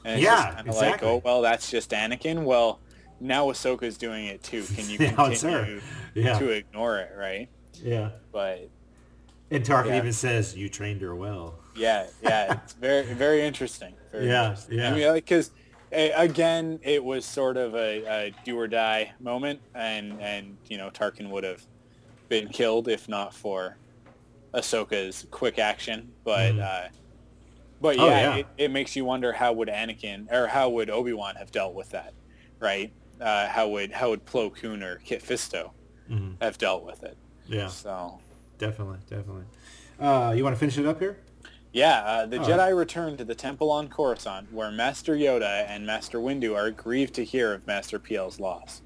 And it's Yeah, kind like, oh, well, that's just Anakin. Well, now Ahsoka's doing it too. Can you Now it's her. continue Yeah. to ignore it, right? Yeah. But And Tarkin Yeah. even says, "You trained her well." yeah, yeah, it's very, very interesting. Very Yeah, interesting. yeah. I mean, because again, it was sort of a, a do or die moment, and and you know, Tarkin would have been killed if not for Ahsoka's quick action. But Mhm. uh, but Oh, yeah, yeah. It, it makes you wonder how would Anakin or how would Obi Wan have dealt with that, right? Uh, how would how would Plo Koon or Kit Fisto Mhm. have dealt with it? Yeah. So Definitely, definitely. Uh, you want to finish it up here? Yeah, uh, the All Jedi right. return to the temple on Coruscant, where Master Yoda and Master Windu are grieved to hear of Master Piell's loss.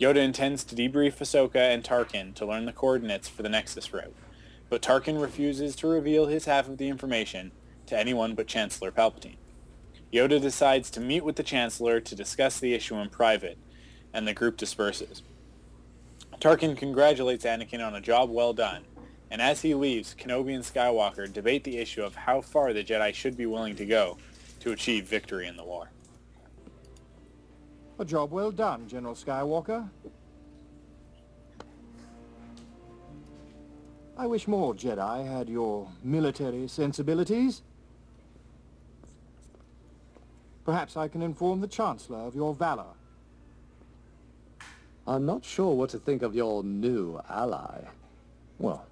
Yoda intends to debrief Ahsoka and Tarkin to learn the coordinates for the Nexus route, but Tarkin refuses to reveal his half of the information to anyone but Chancellor Palpatine. Yoda decides to meet with the Chancellor to discuss the issue in private, and the group disperses. Tarkin congratulates Anakin on a job well done, and as he leaves, Kenobi and Skywalker debate the issue of how far the Jedi should be willing to go to achieve victory in the war. A job well done, General Skywalker. I wish more Jedi had your military sensibilities. Perhaps I can inform the Chancellor of your valor. I'm not sure what to think of your new ally. Well,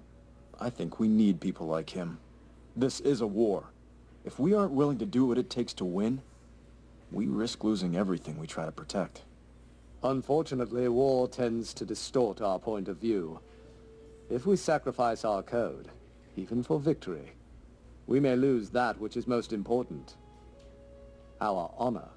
I think we need people like him. This is a war. If we aren't willing to do what it takes to win, we risk losing everything we try to protect. Unfortunately, war tends to distort our point of view. If we sacrifice our code, even for victory, we may lose that which is most important, our honor.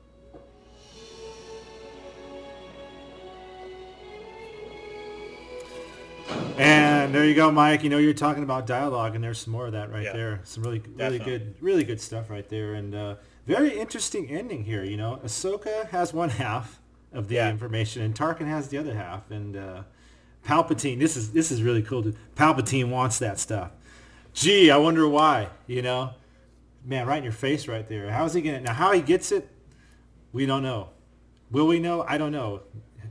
And there you go, Mike. You know you're talking about dialogue, and there's some more of that right Yeah. there. Some really, really Definitely. good, really good stuff right there, and uh, very interesting ending here. You know, Ahsoka has one half of the Yeah. information, and Tarkin has the other half. And uh, Palpatine, this is this is really cool. Palpatine wants that stuff. Gee, I wonder why. You know, man, right in your face, right there. How is he gonna now? How he gets it, we don't know. Will we know? I don't know.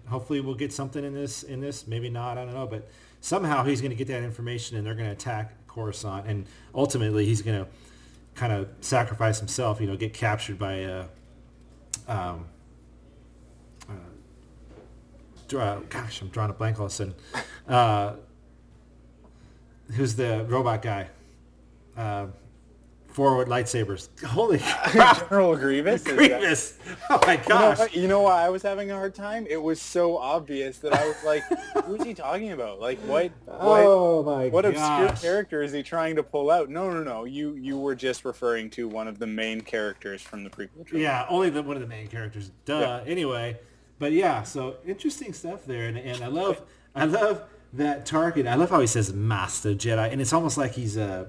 Hopefully, we'll get something in this. In this, maybe not. I don't know, but somehow he's going to get that information, and they're going to attack Coruscant, and ultimately he's going to kind of sacrifice himself. You know, get captured by. Uh, um, uh, gosh, I'm drawing a blank all of a sudden. Uh, who's the robot guy? Uh, forward lightsabers. Holy crap! General Grievous? Is that- Grievous! Oh my You know, gosh! you know why I was having a hard time? It was so obvious that I was like, who is he talking about? Like, what, what, Oh my what obscure character is he trying to pull out? No, no, no. You you were just referring to one of the main characters from the prequel trilogy. Yeah, only the, one of the main characters. Duh. Anyway, but yeah, so interesting stuff there, and, and I love I love that target. I love how he says Master Jedi, and it's almost like he's uh,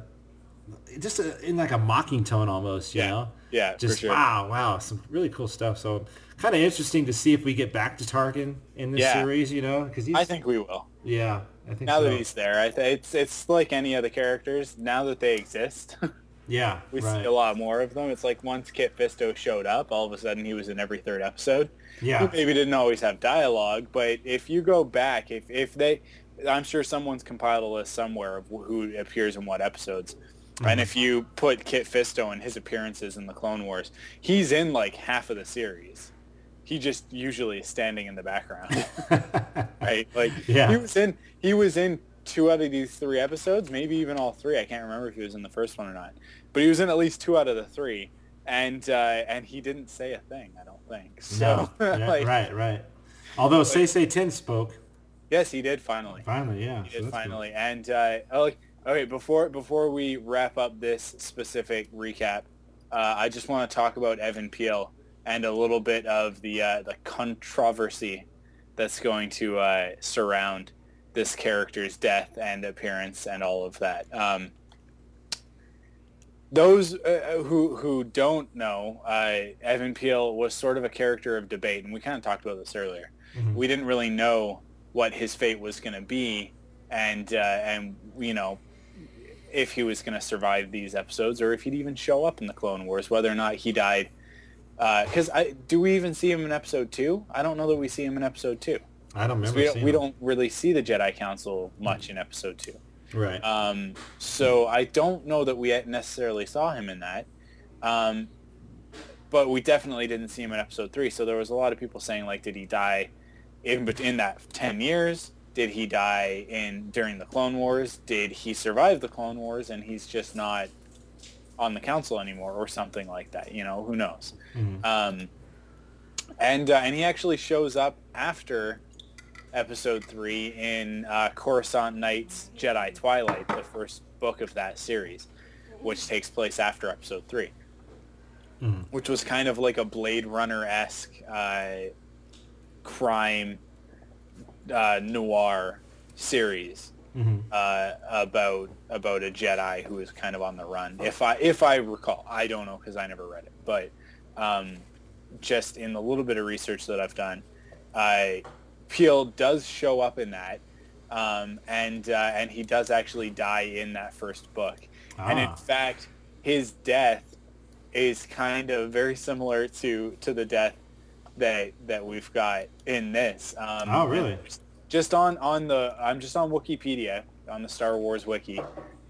just a, in like a mocking tone almost. You Yeah. know. Yeah, for Just sure. wow, wow, some really cool stuff. So kind of interesting to see if we get back to Tarkin in this Yeah. series. You know, because I think we will. Yeah, I think Now so. that he's there, I th- it's it's like any other characters. Now that they exist, yeah, we right. see a lot more of them. It's like once Kit Fisto showed up, all of a sudden he was in every third episode. Yeah. He maybe didn't always have dialogue, but if you go back, if if they, I'm sure someone's compiled a list somewhere of who appears in what episodes. And Mhm. if you put Kit Fisto and his appearances in the Clone Wars, he's in like half of the series. He just usually is standing in the background, right? Like Yeah. he was in he was in two out of these three episodes, maybe even all three. I can't remember if he was in the first one or not, but he was in at least two out of the three. and uh, and he didn't say a thing. I don't think. So No. Yeah, like, right, right. Although Say Say Ten spoke. Yes, he did finally. Finally, yeah. He did good. finally. And uh, oh, like, okay, before before we wrap up this specific recap, uh, I just want to talk about Even Piell and a little bit of the uh, the controversy that's going to uh, surround this character's death and appearance and all of that. Um, those uh, who who don't know, uh, Even Piell was sort of a character of debate, and we kind of talked about this earlier. We didn't really know what his fate was going to be, and uh, and you know if he was going to survive these episodes or if he'd even show up in the Clone Wars, whether or not he died. Because I do we even see him in episode two? I don't know that we see him in episode two. I don't remember We don't, we don't really see the Jedi Council much in episode two. Right. Um, so I don't know that we necessarily saw him in that. Um, but we definitely didn't see him in episode three. So there was a lot of people saying like, did he die in in that ten years? Did he die in during the Clone Wars? Did he survive the Clone Wars and he's just not on the council anymore or something like that? You know, who knows? Um, and uh, and he actually shows up after episode three in uh, Coruscant Nights Jedi Twilight, the first book of that series, which takes place after episode three, Mhm. which was kind of like a Blade Runner esque uh, crime uh, noir series Mhm. uh, about about a Jedi who is kind of on the run. If I if I recall, I don't know because I never read it, but um, just in the little bit of research that I've done, uh, Piell does show up in that, um, and uh, and he does actually die in that first book, and in Ah. fact, his death is kind of very similar to to the death that that we've got in this. Um, Oh, really? Just on on the I'm just on Wikipedia on the Star Wars wiki,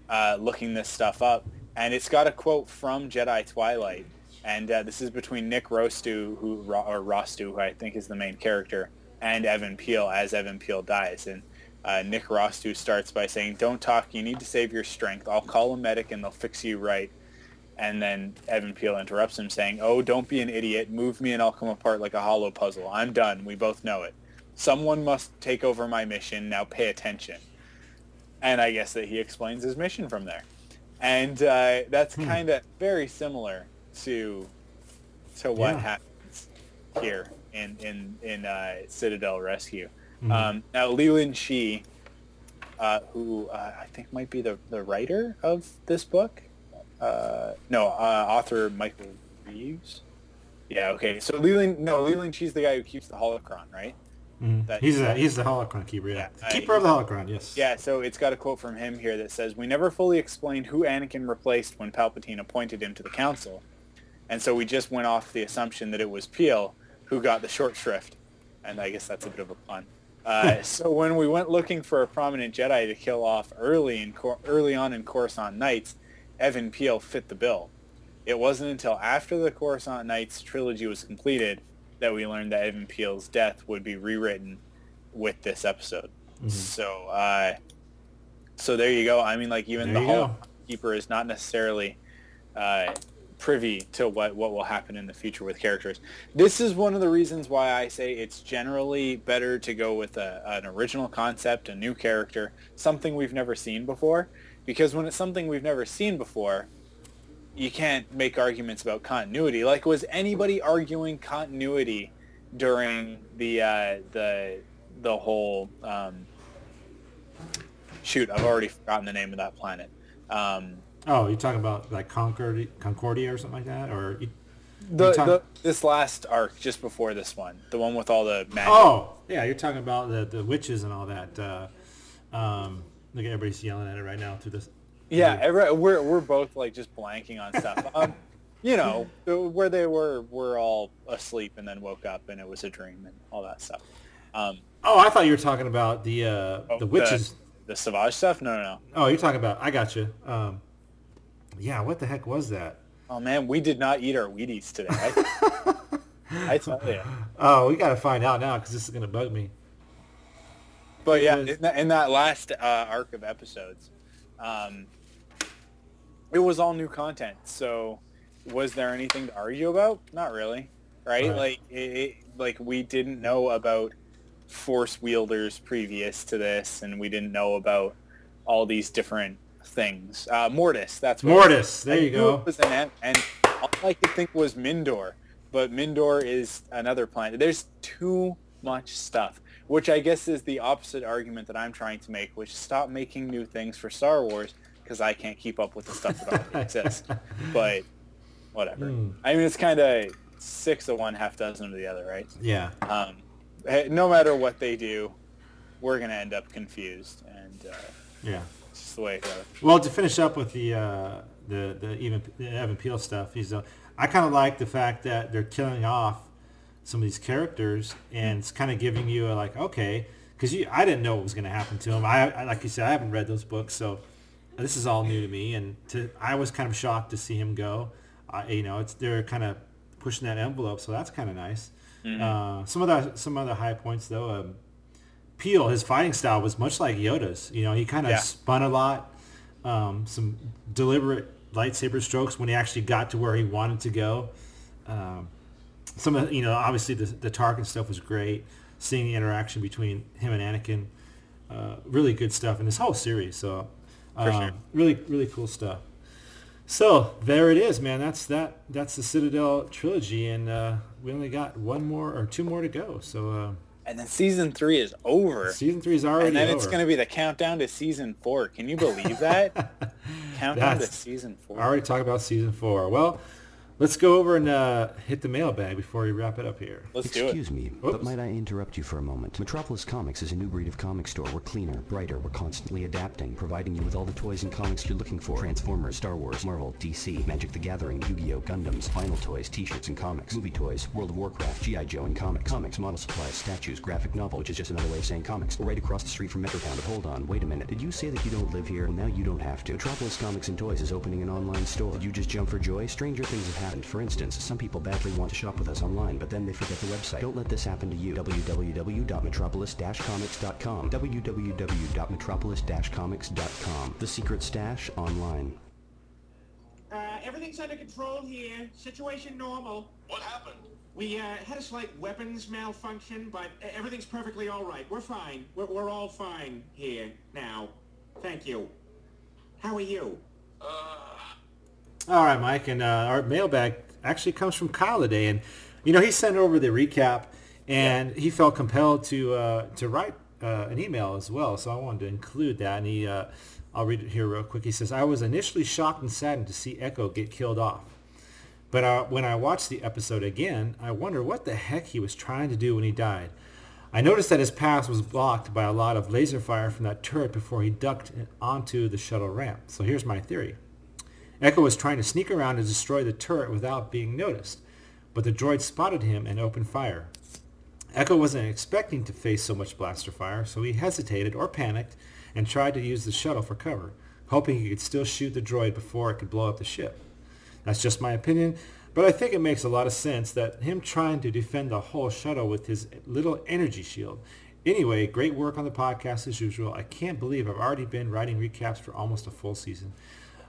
uh, looking this stuff up, and it's got a quote from Jedi Twilight, and uh, this is between Nick Rostu, who or Rostu, who I think is the main character, and Even Piell as Even Piell dies, and uh, Nick Rostu starts by saying, "Don't talk. You need to save your strength. I'll call a medic and they'll fix you right." And then Even Piell interrupts him, saying, "Oh, don't be an idiot. Move me and I'll come apart like a hollow puzzle. I'm done. We both know it. Someone must take over my mission. Now pay attention." And I guess that he explains his mission from there, and uh, that's kind of very similar to to what Yeah. happens here in in in uh, Citadel Rescue. Mhm. Um, now Leland Chee, uh, who uh, I think might be the the writer of this book, uh, no, uh, author Michael Reaves. Yeah, okay. So Leland, no, Leland Chee's the guy who keeps the holocron, right? That- he's the that- he's the holocron keeper. Yeah, Yeah, keeper I- of the holocron. Yes. Yeah, so it's got a quote from him here that says, "We never fully explained who Anakin replaced when Palpatine appointed him to the council, and so we just went off the assumption that it was Piell who got the short shrift." And I guess that's a bit of a pun. Uh, so when we went looking for a prominent Jedi to kill off early in early on in Coruscant Nights, Even Piell fit the bill. It wasn't until after the Coruscant Nights trilogy was completed that we learned that Even Piell's death would be rewritten with this episode. So, uh, so there you go. I mean, like even There the. Hall Keeper is not necessarily uh, privy to what what will happen in the future with characters. This is one of the reasons why I say it's generally better to go with a, an original concept, a new character, something we've never seen before. Because when it's something we've never seen before, you can't make arguments about continuity. Like, was anybody arguing continuity during the uh, the the whole? Um, shoot, I've already forgotten the name of that planet. Um, Oh, you're talking about like Concord, Concordia or something like that, or you, the, talk- the this last arc just before this one, the one with all the magic. Oh, yeah, you're talking about the, the witches and all that. Uh, um, look, everybody's yelling at it right now through this. Yeah, every, we're we're both like just blanking on stuff. Um, you know, where they were were all asleep and then woke up and it was a dream and all that stuff. Um, Oh, I thought you were talking about the uh, the witches. the, Savage stuff. No, no, no. Oh, you're talking about. I got you. Um, yeah, what the heck was that? Oh man, we did not eat our Wheaties today. I, I tell you. Oh, we got to find out now because this is gonna bug me. But yeah, in that, in that last uh, arc of episodes, um, it was all new content. So was there anything to argue about? Not really, right? Right. Like it, it, like we didn't know about force wielders previous to this, and we didn't know about all these different things. Uh, Mortis, that's what. Mortis, there I you go. was an and all I could think was Mindor, but Mindor is another planet. There's too much stuff, which I guess is the opposite argument that I'm trying to make, which stop making new things for Star Wars because I can't keep up with the stuff that already exists. But whatever. Hmm. I mean, it's kind of six of one, half dozen of the other, right? Yeah. Um, no matter what they do, we're gonna end up confused, and uh, Yeah. it's just the way it goes. Well, to finish up with the uh, the the even the Even Piell stuff, he's uh, I kind of like the fact that they're killing off some of these characters and it's kind of giving you a like okay because you I didn't know what was going to happen to him. I, I like you said I haven't read those books, so this is all new to me and to I was kind of shocked to see him go. Uh, you know, it's they're kind of pushing that envelope, so that's kind of nice. Mhm. Uh, some of the some other high points though. Um, Piell, his fighting style was much like Yoda's. You know, he kind of Yeah. spun a lot, um, some deliberate lightsaber strokes when he actually got to where he wanted to go. Um, some of you know, obviously the the Tarkin stuff was great. Seeing the interaction between him and Anakin, uh, really good stuff in this whole series. So, For um, sure. really really cool stuff. So there it is, man. That's that. That's the Citadel trilogy, and uh, we only got one more or two more to go. So. Uh, And then season three is over. Season three is already over. And then it's going to be the countdown to season four. Can you believe that? countdown to season four. I already talked about season four. Well, let's go over and uh, hit the mailbag before we wrap it up here. Let's Excuse me, but might I interrupt you for a moment? Metropolis Comics is a new breed of comic store. We're cleaner, brighter, we're constantly adapting, providing you with all the toys and comics you're looking for. Transformers, Star Wars, Marvel, DC, Magic the Gathering, Yu-Gi-Oh, Gundams, vinyl toys, t-shirts and comics, movie toys, World of Warcraft, G.I. Joe and comics, comics, model supplies, statues, graphic novel, which is just another way of saying comics. We're right across the street from Metrotown. But hold on, wait a minute. Did you say that you don't live here? Well, now you don't have to. Metropolis Comics and Toys is opening an online store. Did you just jump for joy? Stranger things have happened. For instance, some people badly want to shop with us online, but then they forget the website. Don't let this happen to you. www.metropolis-comics.com. www.metropolis-comics.com. The Secret Stash online. Uh, everything's under control here. Situation normal. What happened? We uh, had a slight weapons malfunction, but uh, everything's perfectly all right. We're fine. We're, we're all fine here now. Thank you. How are you? All right, Mike, and uh, our mailbag actually comes from Kyle today, and you know he sent over the recap, and he felt compelled to uh, to write uh, an email as well. So I wanted to include that, and he uh, I'll read it here real quick. He says, "I was initially shocked and saddened to see Echo get killed off, but uh, when I watched the episode again, I wonder what the heck he was trying to do when he died." I noticed that his path was blocked by a lot of laser fire from that turret before he ducked onto the shuttle ramp. So here's my theory. Echo was trying to sneak around and destroy the turret without being noticed, but the droid spotted him and opened fire. Echo wasn't expecting to face so much blaster fire, so he hesitated or panicked and tried to use the shuttle for cover, hoping he could still shoot the droid before it could blow up the ship. That's just my opinion, but I think it makes a lot of sense that him trying to defend the whole shuttle with his little energy shield. Anyway, great work on the podcast as usual. I can't believe I've already been writing recaps for almost a full season.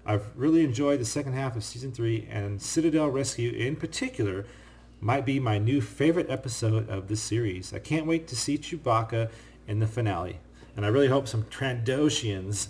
I've really enjoyed the second half of season three, and Citadel Rescue in particular might be my new favorite episode of the series. I can't wait to see Chewbacca in the finale, and I really hope some Trandoshans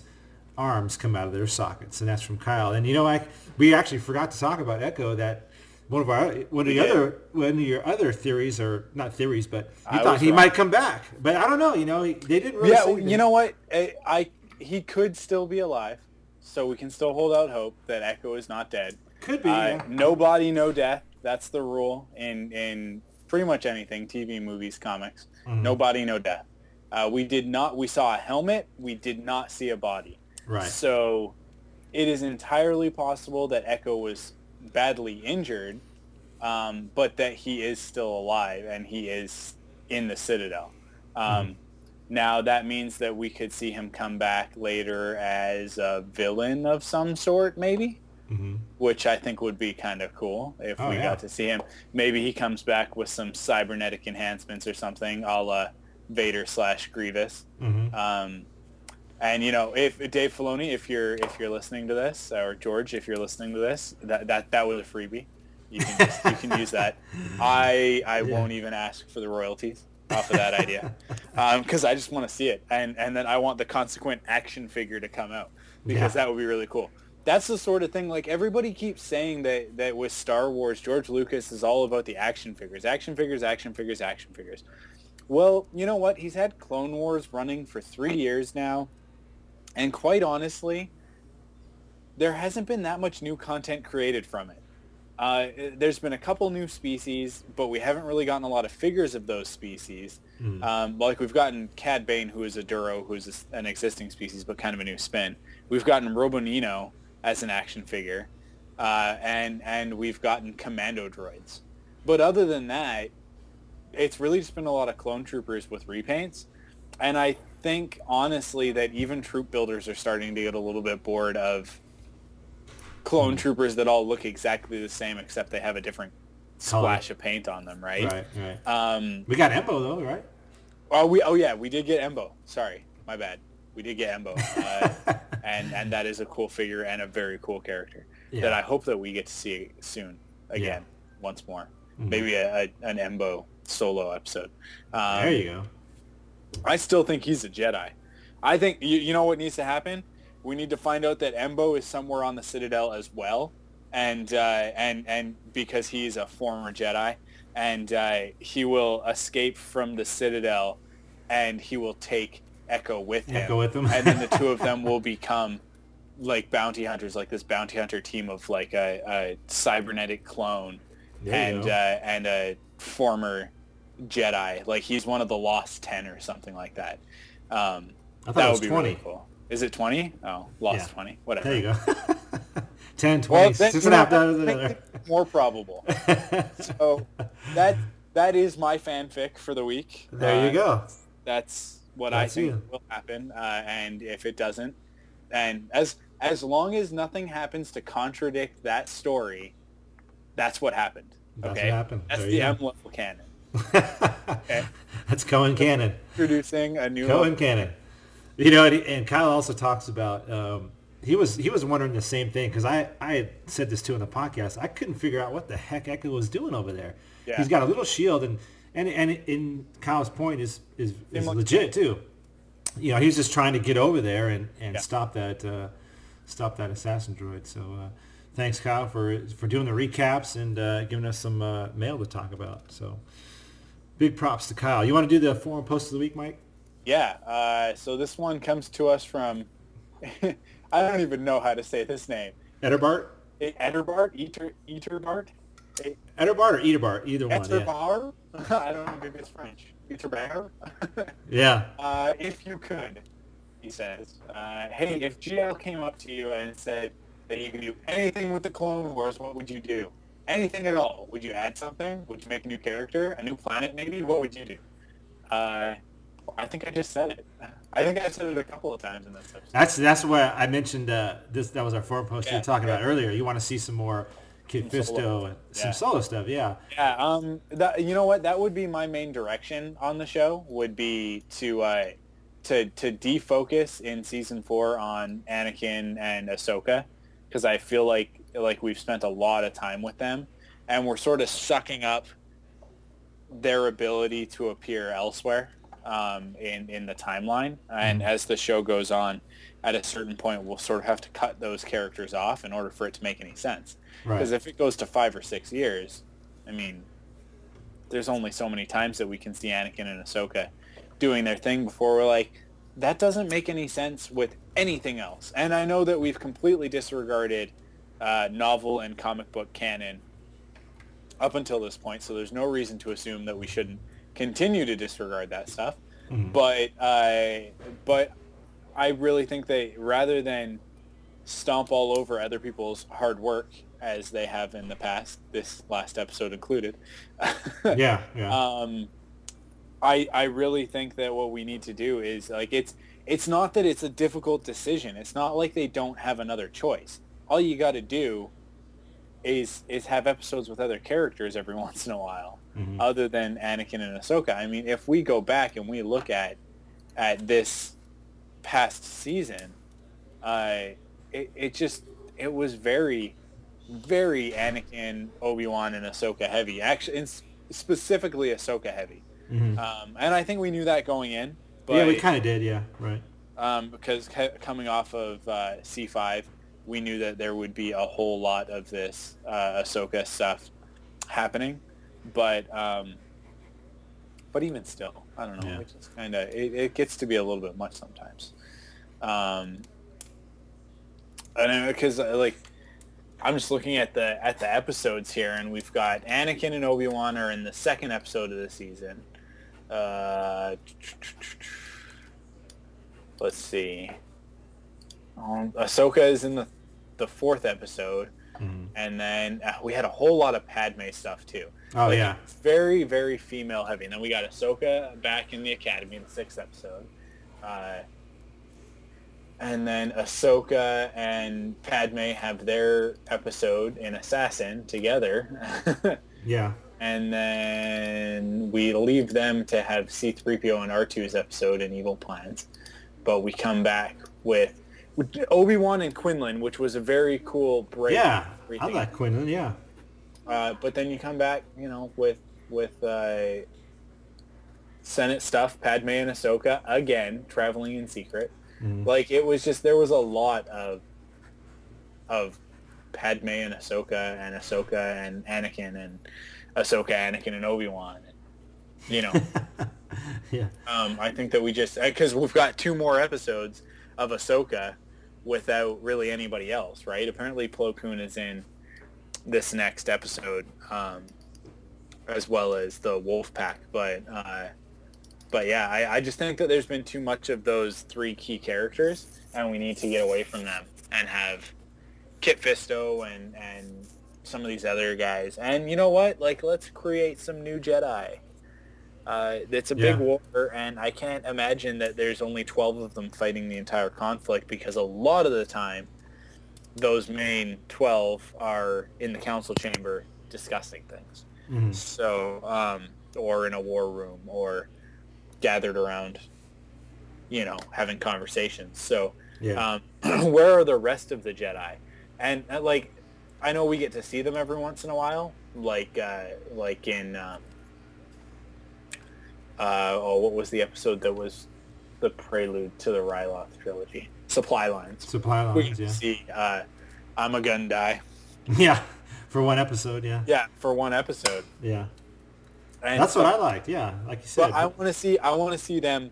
arms come out of their sockets. And that's from Kyle. And you know, I we actually forgot to talk about Echo. That one of our one of the other one of your other theories, or not theories, but you I thought he wrong. might come back. But I don't know. You know, they didn't really. yeah, you know what? I, I he could still be alive, so we can still hold out hope that Echo is not dead. Could be, Uh, yeah. No body, no death. That's the rule in in pretty much anything: TV, movies, comics. Mhm. No body, no death. Uh, we did not. We saw a helmet. We did not see a body. Right. So it is entirely possible that Echo was badly injured, um, but that he is still alive and he is in the Citadel. Um, Now that means that we could see him come back later as a villain of some sort, maybe, Mhm. which I think would be kind of cool if Oh, we yeah. got to see him. Maybe he comes back with some cybernetic enhancements or something, a la Vader slash Grievous. Mhm. Um, And you know, if Dave Filoni, if you're if you're listening to this, or George, if you're listening to this, that that that was a freebie. You can just, you can use that. I I Yeah. won't even ask for the royalties off of that idea um, because I just want to see it, and and then I want the consequent action figure to come out because Yeah. that would be really cool. That's the sort of thing. Like everybody keeps saying that that with Star Wars, George Lucas is all about the action figures, action figures, action figures, action figures. Well, you know what? He's had Clone Wars running for three years now, and quite honestly, there hasn't been that much new content created from it. Uh, there's been a couple new species, but we haven't really gotten a lot of figures of those species. Mm. Um, like we've gotten Cad Bane, who is a Duro, who is a s- an existing species, but kind of a new spin. We've gotten Robonino as an action figure, uh, and and we've gotten Commando droids. But other than that, it's really just been a lot of clone troopers with repaints, and I think honestly that even troop builders are starting to get a little bit bored of clone troopers that all look exactly the same except they have a different splash of paint on them, right? Right, right. Um, We got Embo though, right? Oh, we oh yeah, we did get Embo. Sorry, my bad. We did get Embo, uh, and and that is a cool figure and a very cool character Yeah. that I hope that we get to see soon again, once more. Maybe a, a, an Embo solo episode. Um, there you go. I still think he's a Jedi. I think you, you know what needs to happen. We need to find out that Embo is somewhere on the Citadel as well, and uh, and and because he's a former Jedi, and uh, he will escape from the Citadel, and he will take Echo with him. Echo with him. and then the two of them will become like bounty hunters, like this bounty hunter team of like a, a cybernetic clone There and uh, and a former Jedi. Like he's one of the Lost Ten or something like that. Um, I thought that it was would be 20. really cool. Is it twenty? Oh, Lost Yeah. Twenty. Whatever. There you go. 10, 20, Well, six you and a half know, dollars I another. think it's more probable. so that that is my fanfic for the week. There you Uh, go. That's what That's I think you. will happen, uh, and if it doesn't, and as as long as nothing happens to contradict that story, that's what happened. That's okay, what happened. That's There the. M level canon. okay, That's Cohen Cannon. introducing a new Cohen level. Cannon. You know, and, and Kyle also talks about um, he was he was wondering the same thing because I I said this too in the podcast. I couldn't figure out what the heck Echo was doing over there. Yeah. He's got a little shield and and and in Kyle's point is is, is legit too. You know, he's just trying to get over there and, and Yeah. stop that uh, stop that assassin droid. So uh, thanks Kyle for for doing the recaps and uh, giving us some uh, mail to talk about. So big props to Kyle. You want to do the forum post of the week, Mike? Yeah. Uh, so this one comes to us from I don't even know how to say this name. Ederbart? Ederbart, Eater, Eaterbart, Ederbart or Eterbart? Either one. Yeah. I don't know. Maybe it's French. Eterbar. yeah. Uh, if you could, he says, uh, hey, if GL came up to you and said that you could do anything with the Clone Wars, what would you do? Anything at all? Would you add something? Would you make a new character, a new planet maybe? What would you do? I think I just said it. I think I said it a couple of times in this episode. That's that's why I mentioned uh, this. That was our forum post you were talking yeah. about earlier. You want to see some more Kit Some Fisto solo. and Yeah. some solo stuff. Yeah. Yeah, um, that you know what? That would be my main direction on the show. Would be to uh, to to defocus in season four on Anakin and Ahsoka, because I feel like like we've spent a lot of time with them, and we're sort of sucking up their ability to appear elsewhere um, in in the timeline. And as the show goes on, at a certain point, we'll sort of have to cut those characters off in order for it to make any sense. Right. Because if it goes to five or six years, I mean, there's only so many times that we can see Anakin and Ahsoka doing their thing before we're like, that doesn't make any sense with anything else. And I know that we've completely disregarded uh, novel and comic book canon up until this point, so there's no reason to assume that we shouldn't continue to disregard that stuff. But I, but I really think they rather than stomp all over other people's hard work as they have in the past, this last episode included. Yeah, yeah. Um, I I really think that what we need to do is like it's it's not that it's a difficult decision. It's not like they don't have another choice. All you got to do is is have episodes with other characters every once in a while, Mhm. other than Anakin and Ahsoka. I mean, if we go back and we look at at this past season, uh, it, it just it was very, very Anakin, Obi Wan, and Ahsoka heavy. Actually, and specifically Ahsoka heavy. Mm-hmm. Um, and I think we knew that going in. But, yeah, we kind of did. Yeah, right. Um, because ca- coming off of uh, C5, we knew that there would be a whole lot of this uh, Ahsoka stuff happening, but um, but even still, I don't know. Yeah. It just kind of it, it, gets to be a little bit much sometimes. Um, and because uh, like I'm just looking at the at the episodes here, and we've got Anakin and Obi Wan are in the second episode of the season. Uh, let's see. Um, Ahsoka is in the the fourth episode, mm-hmm. and then uh, we had a whole lot of Padme stuff too. Oh like, yeah, very very female heavy. And then we got Ahsoka back in the academy in the sixth episode. Uh, and then Ahsoka and Padme have their episode in Assassin together. yeah. And then we leave them to have C-3PO and R2's episode in Evil Plans. But we come back with, with Obi-Wan and Quinlan, which was a very cool break. Yeah, I like Quinlan, yeah. Uh, but then you come back, you know, with with uh, Senate stuff, Padme and Ahsoka again traveling in secret. Mm. Like it was just there was a lot of of Padme and Ahsoka and Ahsoka and Anakin and Ahsoka, Anakin and Obi Wan. You know. yeah. Um, I think that we just because we've got two more episodes of Ahsoka without really anybody else, right? Apparently, Plo Koon is in this next episode, um, as well as the Wolf Pack, but. Uh, but yeah, I, I just think that there's been too much of those three key characters, and we need to get away from them and have Kit Fisto and and some of these other guys. And you know what? Like, let's create some new Jedi. Uh, it's a yeah. big war, and I can't imagine that there's only 12 of them fighting the entire conflict because a lot of the time, those main 12 are in the council chamber discussing things. Mm-hmm. So, um, or in a war room, or gathered around, you know, having conversations. So, yeah. um, where are the rest of the Jedi? And uh, like, I know we get to see them every once in a while, like uh, like in um, uh, oh, what was the episode that was the prelude to the Ryloth trilogy? Supply lines. Supply lines. We yeah. See, uh, Ima-Gun Di. Yeah, for one episode. Yeah. Yeah, for one episode. Yeah. And That's so, what I liked. Yeah, like you said. But I want to see. I want to see them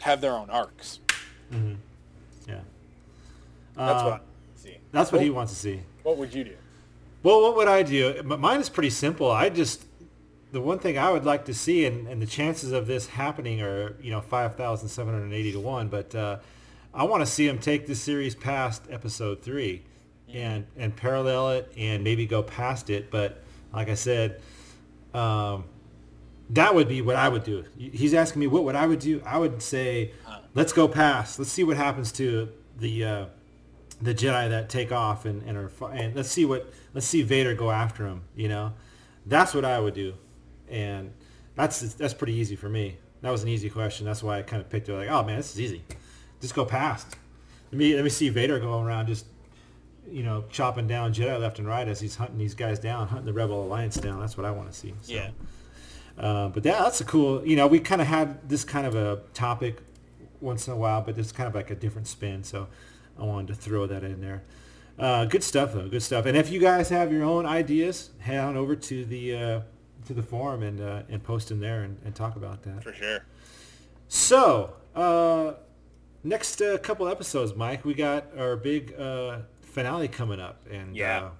have their own arcs. Mm-hmm. Yeah. That's uh, what I see. That's what, what he wants to see. What would you do? Well, what would I do? Mine is pretty simple. I just the one thing I would like to see, and, and the chances of this happening are you know five thousand seven hundred eighty to one, but uh, I want to see him take this series past episode three, and and parallel it, and maybe go past it. But like I said um, that would be what I would do. He's asking me what would I would do. I would say, let's go past. Let's see what happens to the uh, the Jedi that take off and and, are, and let's see what let's see Vader go after him. You know, that's what I would do, and that's that's pretty easy for me. That was an easy question. That's why I kind of picked it. Like, oh man, this is easy. Just go past. Let me let me see Vader going around just you know, chopping down Jedi left and right as he's hunting these guys down, hunting the Rebel Alliance down. That's what I want to see. So. Yeah. Uh, but yeah, that's a cool. You know, we kind of had this kind of a topic once in a while, but it's kind of like a different spin. So I wanted to throw that in there. Uh, good stuff though. Good stuff. And if you guys have your own ideas, head on over to the uh, to the forum and uh, and post in there and, and, talk about that. For sure. So uh, next uh, couple episodes, Mike, we got our big finale coming up, and yeah. Uh,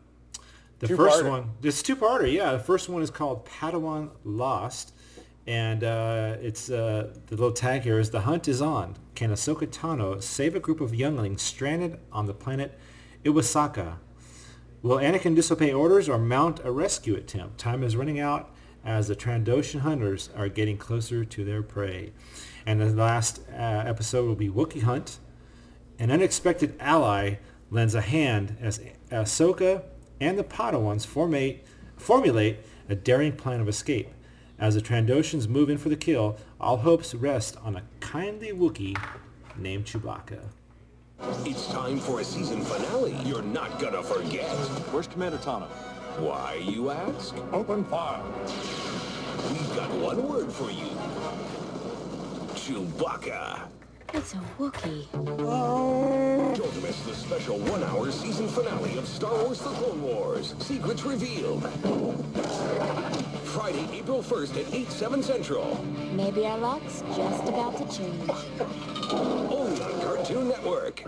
the two first one, this two-parter, yeah. The first one is called Padawan Lost, and uh, it's uh, the little tag here is the hunt is on. Can Ahsoka Tano save a group of younglings stranded on the planet Iwasaka? Will Anakin disobey orders or mount a rescue attempt? Time is running out as the Trandoshan hunters are getting closer to their prey. And the last uh, episode will be Wookiee Hunt. An unexpected ally lends a hand as Ahsoka and the Padawans formate, formulate a daring plan of escape. As the Trandoshans move in for the kill, all hopes rest on a kindly Wookiee named Chewbacca. It's time for a season finale you're not gonna forget. Where's Commander Tano? Why, you ask? Open fire. We've got one word for you. Chewbacca. It's a Wookiee. Don't miss the special one-hour season finale of Star Wars The Clone Wars. Secrets revealed. Friday, April 1st at 8, 7 Central. Maybe our luck's just about to change. Only on Cartoon Network.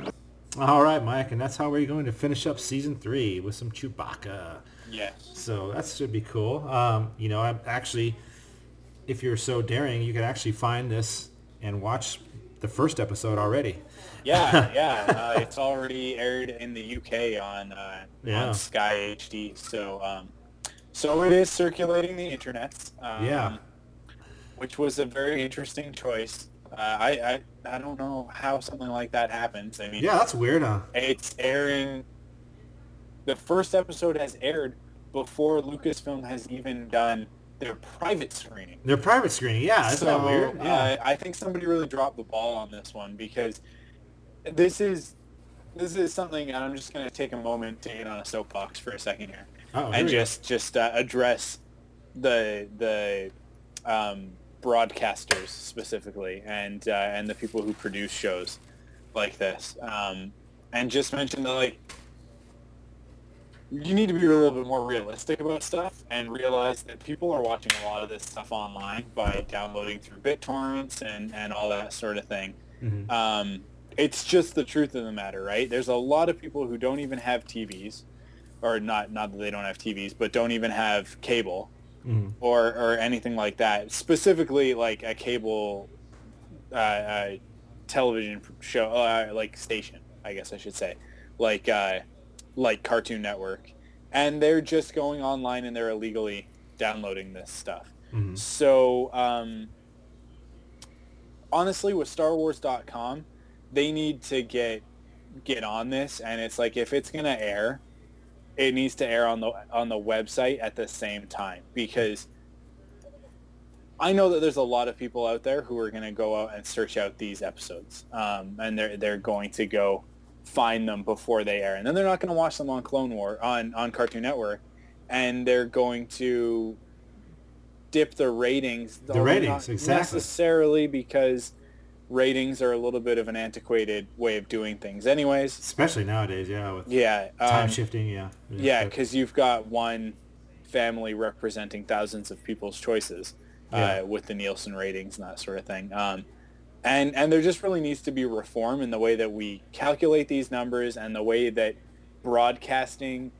All right, Mike, and that's how we're going to finish up season three with some Chewbacca. Yes. So that should be cool. Um, you know, I'm actually, if you're so daring, you could actually find this and watch the first episode already. Yeah, yeah. Uh, it's already aired in the UK on uh, Yeah. on Sky HD. So um, so it is circulating the internet. Um, Yeah. Which was a very interesting choice. Uh, I, I I don't know how something like that happens. I mean, Yeah, that's weird, huh? It's airing. The first episode has aired before Lucasfilm has even done their private screening. Their private screening, yeah, isn't that So, weird? Yeah. uh, I think somebody really dropped the ball on this one because this is this is something, and I'm just going to take a moment to get on a soapbox for a second here, Oh, and just just uh, address the the um, broadcasters specifically, and uh, and the people who produce shows like this, um, and just mention that like you need to be a little bit more realistic about stuff and realize that people are watching a lot of this stuff online by downloading through BitTorrents and, and all that sort of thing. Mm-hmm. Um, it's just the truth of the matter, right? There's a lot of people who don't even have TVs, or not not that they don't have TVs, but don't even have cable Mhm. or or anything like that. Specifically, like a cable uh, uh, television show, uh, like station, I guess I should say, like uh, like Cartoon Network, and they're just going online and they're illegally downloading this stuff. Mhm. So um, honestly, with StarWars.com, they need to get get on this, and it's like if it's gonna air, it needs to air on the on the website at the same time because I know that there's a lot of people out there who are going to go out and search out these episodes, um, and they're they're going to go find them before they air, and then they're not going to watch them on Clone War on on Cartoon Network, and they're going to dip the ratings. The ratings, exactly. necessarily because ratings are a little bit of an antiquated way of doing things, anyways. Especially nowadays, yeah, with Yeah, time um, shifting, yeah. Yeah, because you've got one family representing thousands of people's choices Yeah. uh, with the Nielsen ratings and that sort of thing. Um, and and there just really needs to be reform in the way that we calculate these numbers and the way that broadcasting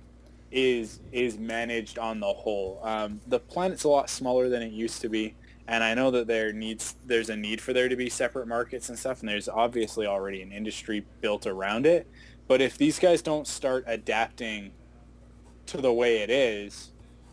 is is managed on the whole. Um, the planet's a lot smaller than it used to be, and I know that there needs there's a need for there to be separate markets and stuff, and there's obviously already an industry built around it. But if these guys don't start adapting to the way it is,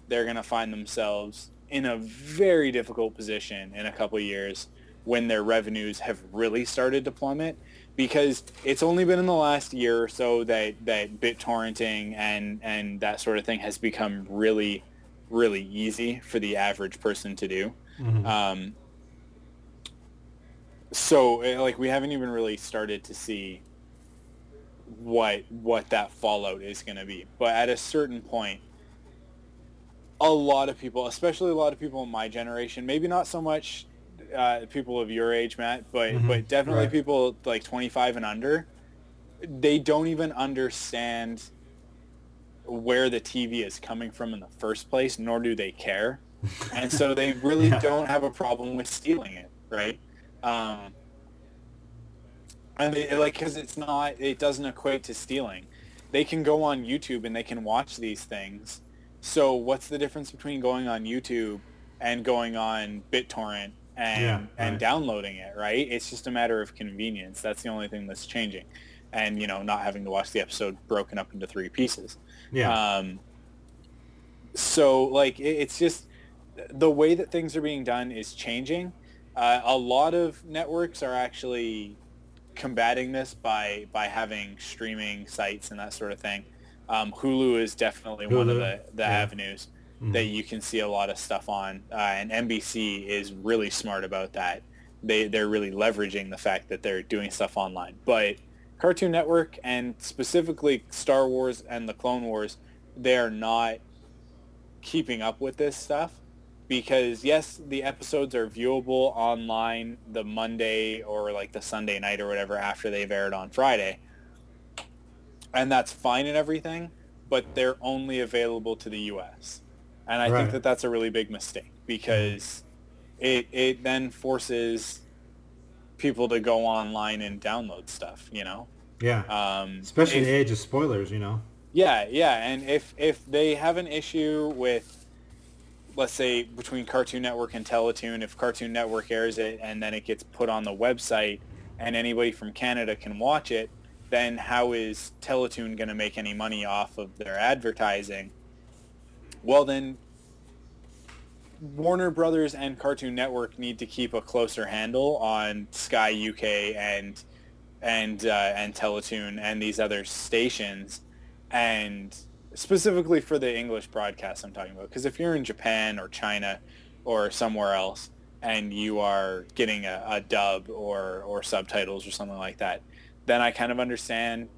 they're going to find themselves in a very difficult position in a couple years when their revenues have really started to plummet because it's only been in the last year or so that, that BitTorrenting and, and that sort of thing has become really, really easy for the average person to do. Mhm. Um, so eh, like we haven't even really started to see what what that fallout is going to be. But at a certain point, a lot of people, especially a lot of people in my generation, maybe not so much uh, people of your age, Matt, but Mhm, but definitely right. people like 25 and under, they don't even understand where the TV is coming from in the first place, nor do they care, and so they really Yeah. don't have a problem with stealing it, right? Um, and they, like because it's not it doesn't equate to stealing they can go on youtube and they can watch these things so what's the difference between going on youtube and going on bittorrent and Yeah, and right. downloading it right it's just a matter of convenience that's the only thing that's changing and you know not having to watch the episode broken up into three pieces Yeah. um so like it, it's just the way that things are being done is changing uh, a lot of networks are actually combating this by by having streaming sites and that sort of thing. Um, Hulu is definitely one of the, the yeah. avenues Mhm. that you can see a lot of stuff on, uh, and NBC is really smart about that. they they're really leveraging the fact that they're doing stuff online. But Cartoon Network and specifically Star Wars and the Clone Wars, they are not keeping up with this stuff because yes, the episodes are viewable online the Monday or like the Sunday night or whatever after they've aired on Friday. And that's fine and everything, but they're only available to the US. And I Right. think that that's a really big mistake because it it then forces people to go online and download stuff, you know? Yeah. Um, Especially in the age of spoilers, you know. yeah, yeah, and if if they have an issue with, let's say between Cartoon Network and Teletoon, if Cartoon Network airs it and then it gets put on the website and anybody from Canada can watch it, then how is Teletoon going to make any money off of their advertising? Well, then Warner Brothers and Cartoon Network need to keep a closer handle on Sky UK and and uh, and Teletoon and these other stations, and specifically for the English broadcast I'm talking about. Because if you're in Japan or China or somewhere else and you are getting a, a dub or or subtitles or something like that, then I kind of understand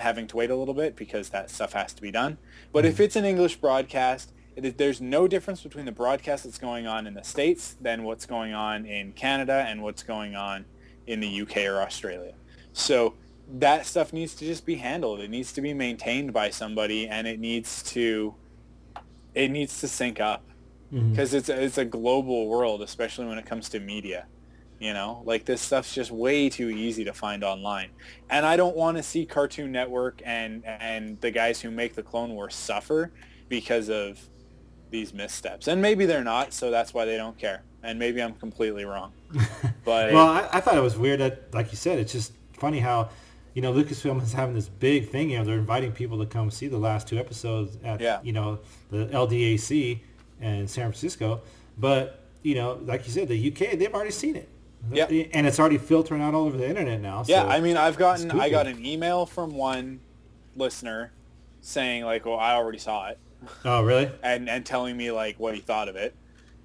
having to wait a little bit because that stuff has to be done. But if mm-hmm. it's an English broadcast, is, there's no difference between the broadcast that's going on in the States than what's going on in Canada and what's going on in the UK or Australia. So that stuff needs to just be handled. It needs to be maintained by somebody and it needs to it needs to sync up mm-hmm. because it's a, it's a global world, especially when it comes to media. You know, like this stuff's just way too easy to find online, and I don't want to see Cartoon Network and and the guys who make the Clone Wars suffer because of these missteps. And maybe they're not, so that's why they don't care. And maybe I'm completely wrong. But well, I, I thought it was weird that, like you said, it's just funny how, you know, Lucasfilm is having this big thing. You know, they're inviting people to come see the last two episodes at, Yeah. you know, the LDAC in San Francisco. But, you know, like you said, the UK, they've already seen it. Yeah. And it's already filtering out all over the internet now. Yeah, so I mean, I've gotten I got an email from one listener saying like, "Well, I already saw it," Oh, really? and and telling me like what he thought of it.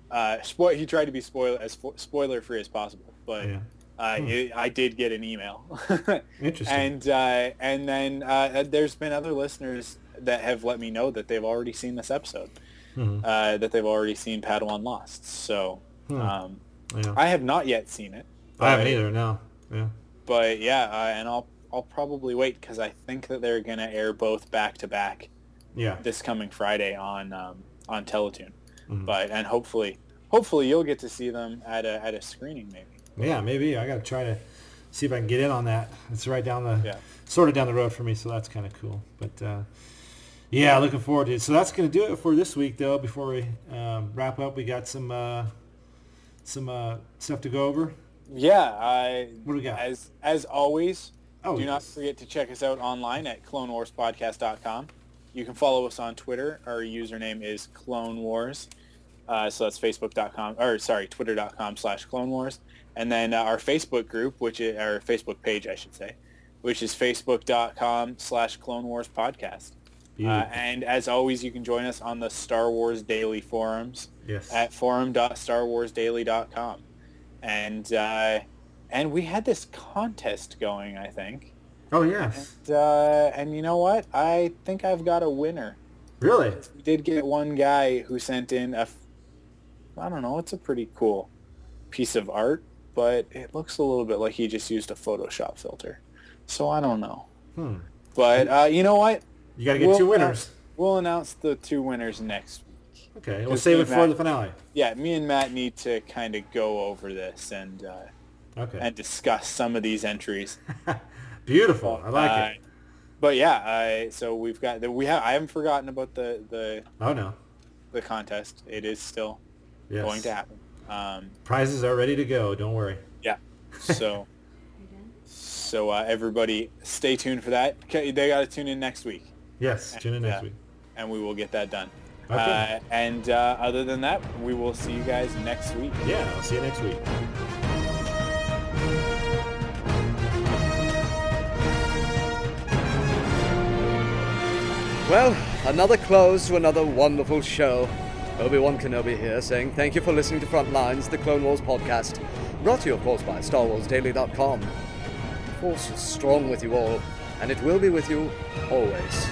Uh, spo- he tried to be spoiler as fo- spoiler free as possible, but Yeah. uh, Hmm. it, I did get an email. Interesting. And uh, and then uh, there's been other listeners that have let me know that they've already seen this episode, Mhm. uh, that they've already seen Padawan Lost. So Hmm. um, Yeah. I have not yet seen it. I haven't either, no. Yeah. but yeah, uh, and I'll I'll probably wait because I think that they're gonna air both back to back. Yeah. This coming Friday on um, on Teletoon, Mhm. but and hopefully hopefully you'll get to see them at a at a screening maybe. Yeah, maybe. I got to try to see if I can get in on that. It's right down the, Yeah. sort of down the road for me, so that's kind of cool. But uh, yeah, looking forward to it. So that's going to do it for this week, though. Before we um, wrap up, we got some uh, some uh, stuff to go over. Yeah, I What do we got? as as always. Oh, do not forget to check us out online at clonewarspodcast.com. You can follow us on Twitter. Our username is Clone Wars. Uh, so that's facebook.com, or sorry, twitter.com slash Clone Wars. And then uh, our Facebook group, which is, our Facebook page, I should say, which is facebook.com slash Clone Wars Podcast. Uh, and as always, you can join us on the Star Wars Daily forums Yes. at forum.starwarsdaily.com. And, uh, and we had this contest going, I think. Oh, yes. And, uh, and you know what? I think I've got a winner. Really? We did get one guy who sent in a, I don't know, it's a pretty cool piece of art, but it looks a little bit like he just used a Photoshop filter. So I don't know. Hmm. But uh, you know what? You got to get We'll two winners. announce- we'll announce the two winners next week. Okay, we'll save it and for Matt- the finale. Yeah, me and Matt need to kind of go over this and uh, Okay. and discuss some of these entries. Beautiful. I like Uh, it. But yeah, uh, so we've got the, we have I haven't forgotten about the the Oh, no. the contest. It is still Yes. going to happen. Um, Prizes are ready to go. Don't worry. yeah. So so uh, everybody, stay tuned for that. They got to tune in next week. Yes, tune in next Yeah. week. and we will get that done. Okay. Uh, and uh, other than that, we will see you guys next week. Yeah, I'll see you next week. Well, another close to another wonderful show. Obi-Wan Kenobi here saying thank you for listening to Frontlines, the Clone Wars podcast. Brought to you, of course, by StarWarsDaily.com. The Force is strong with you all, and it will be with you always.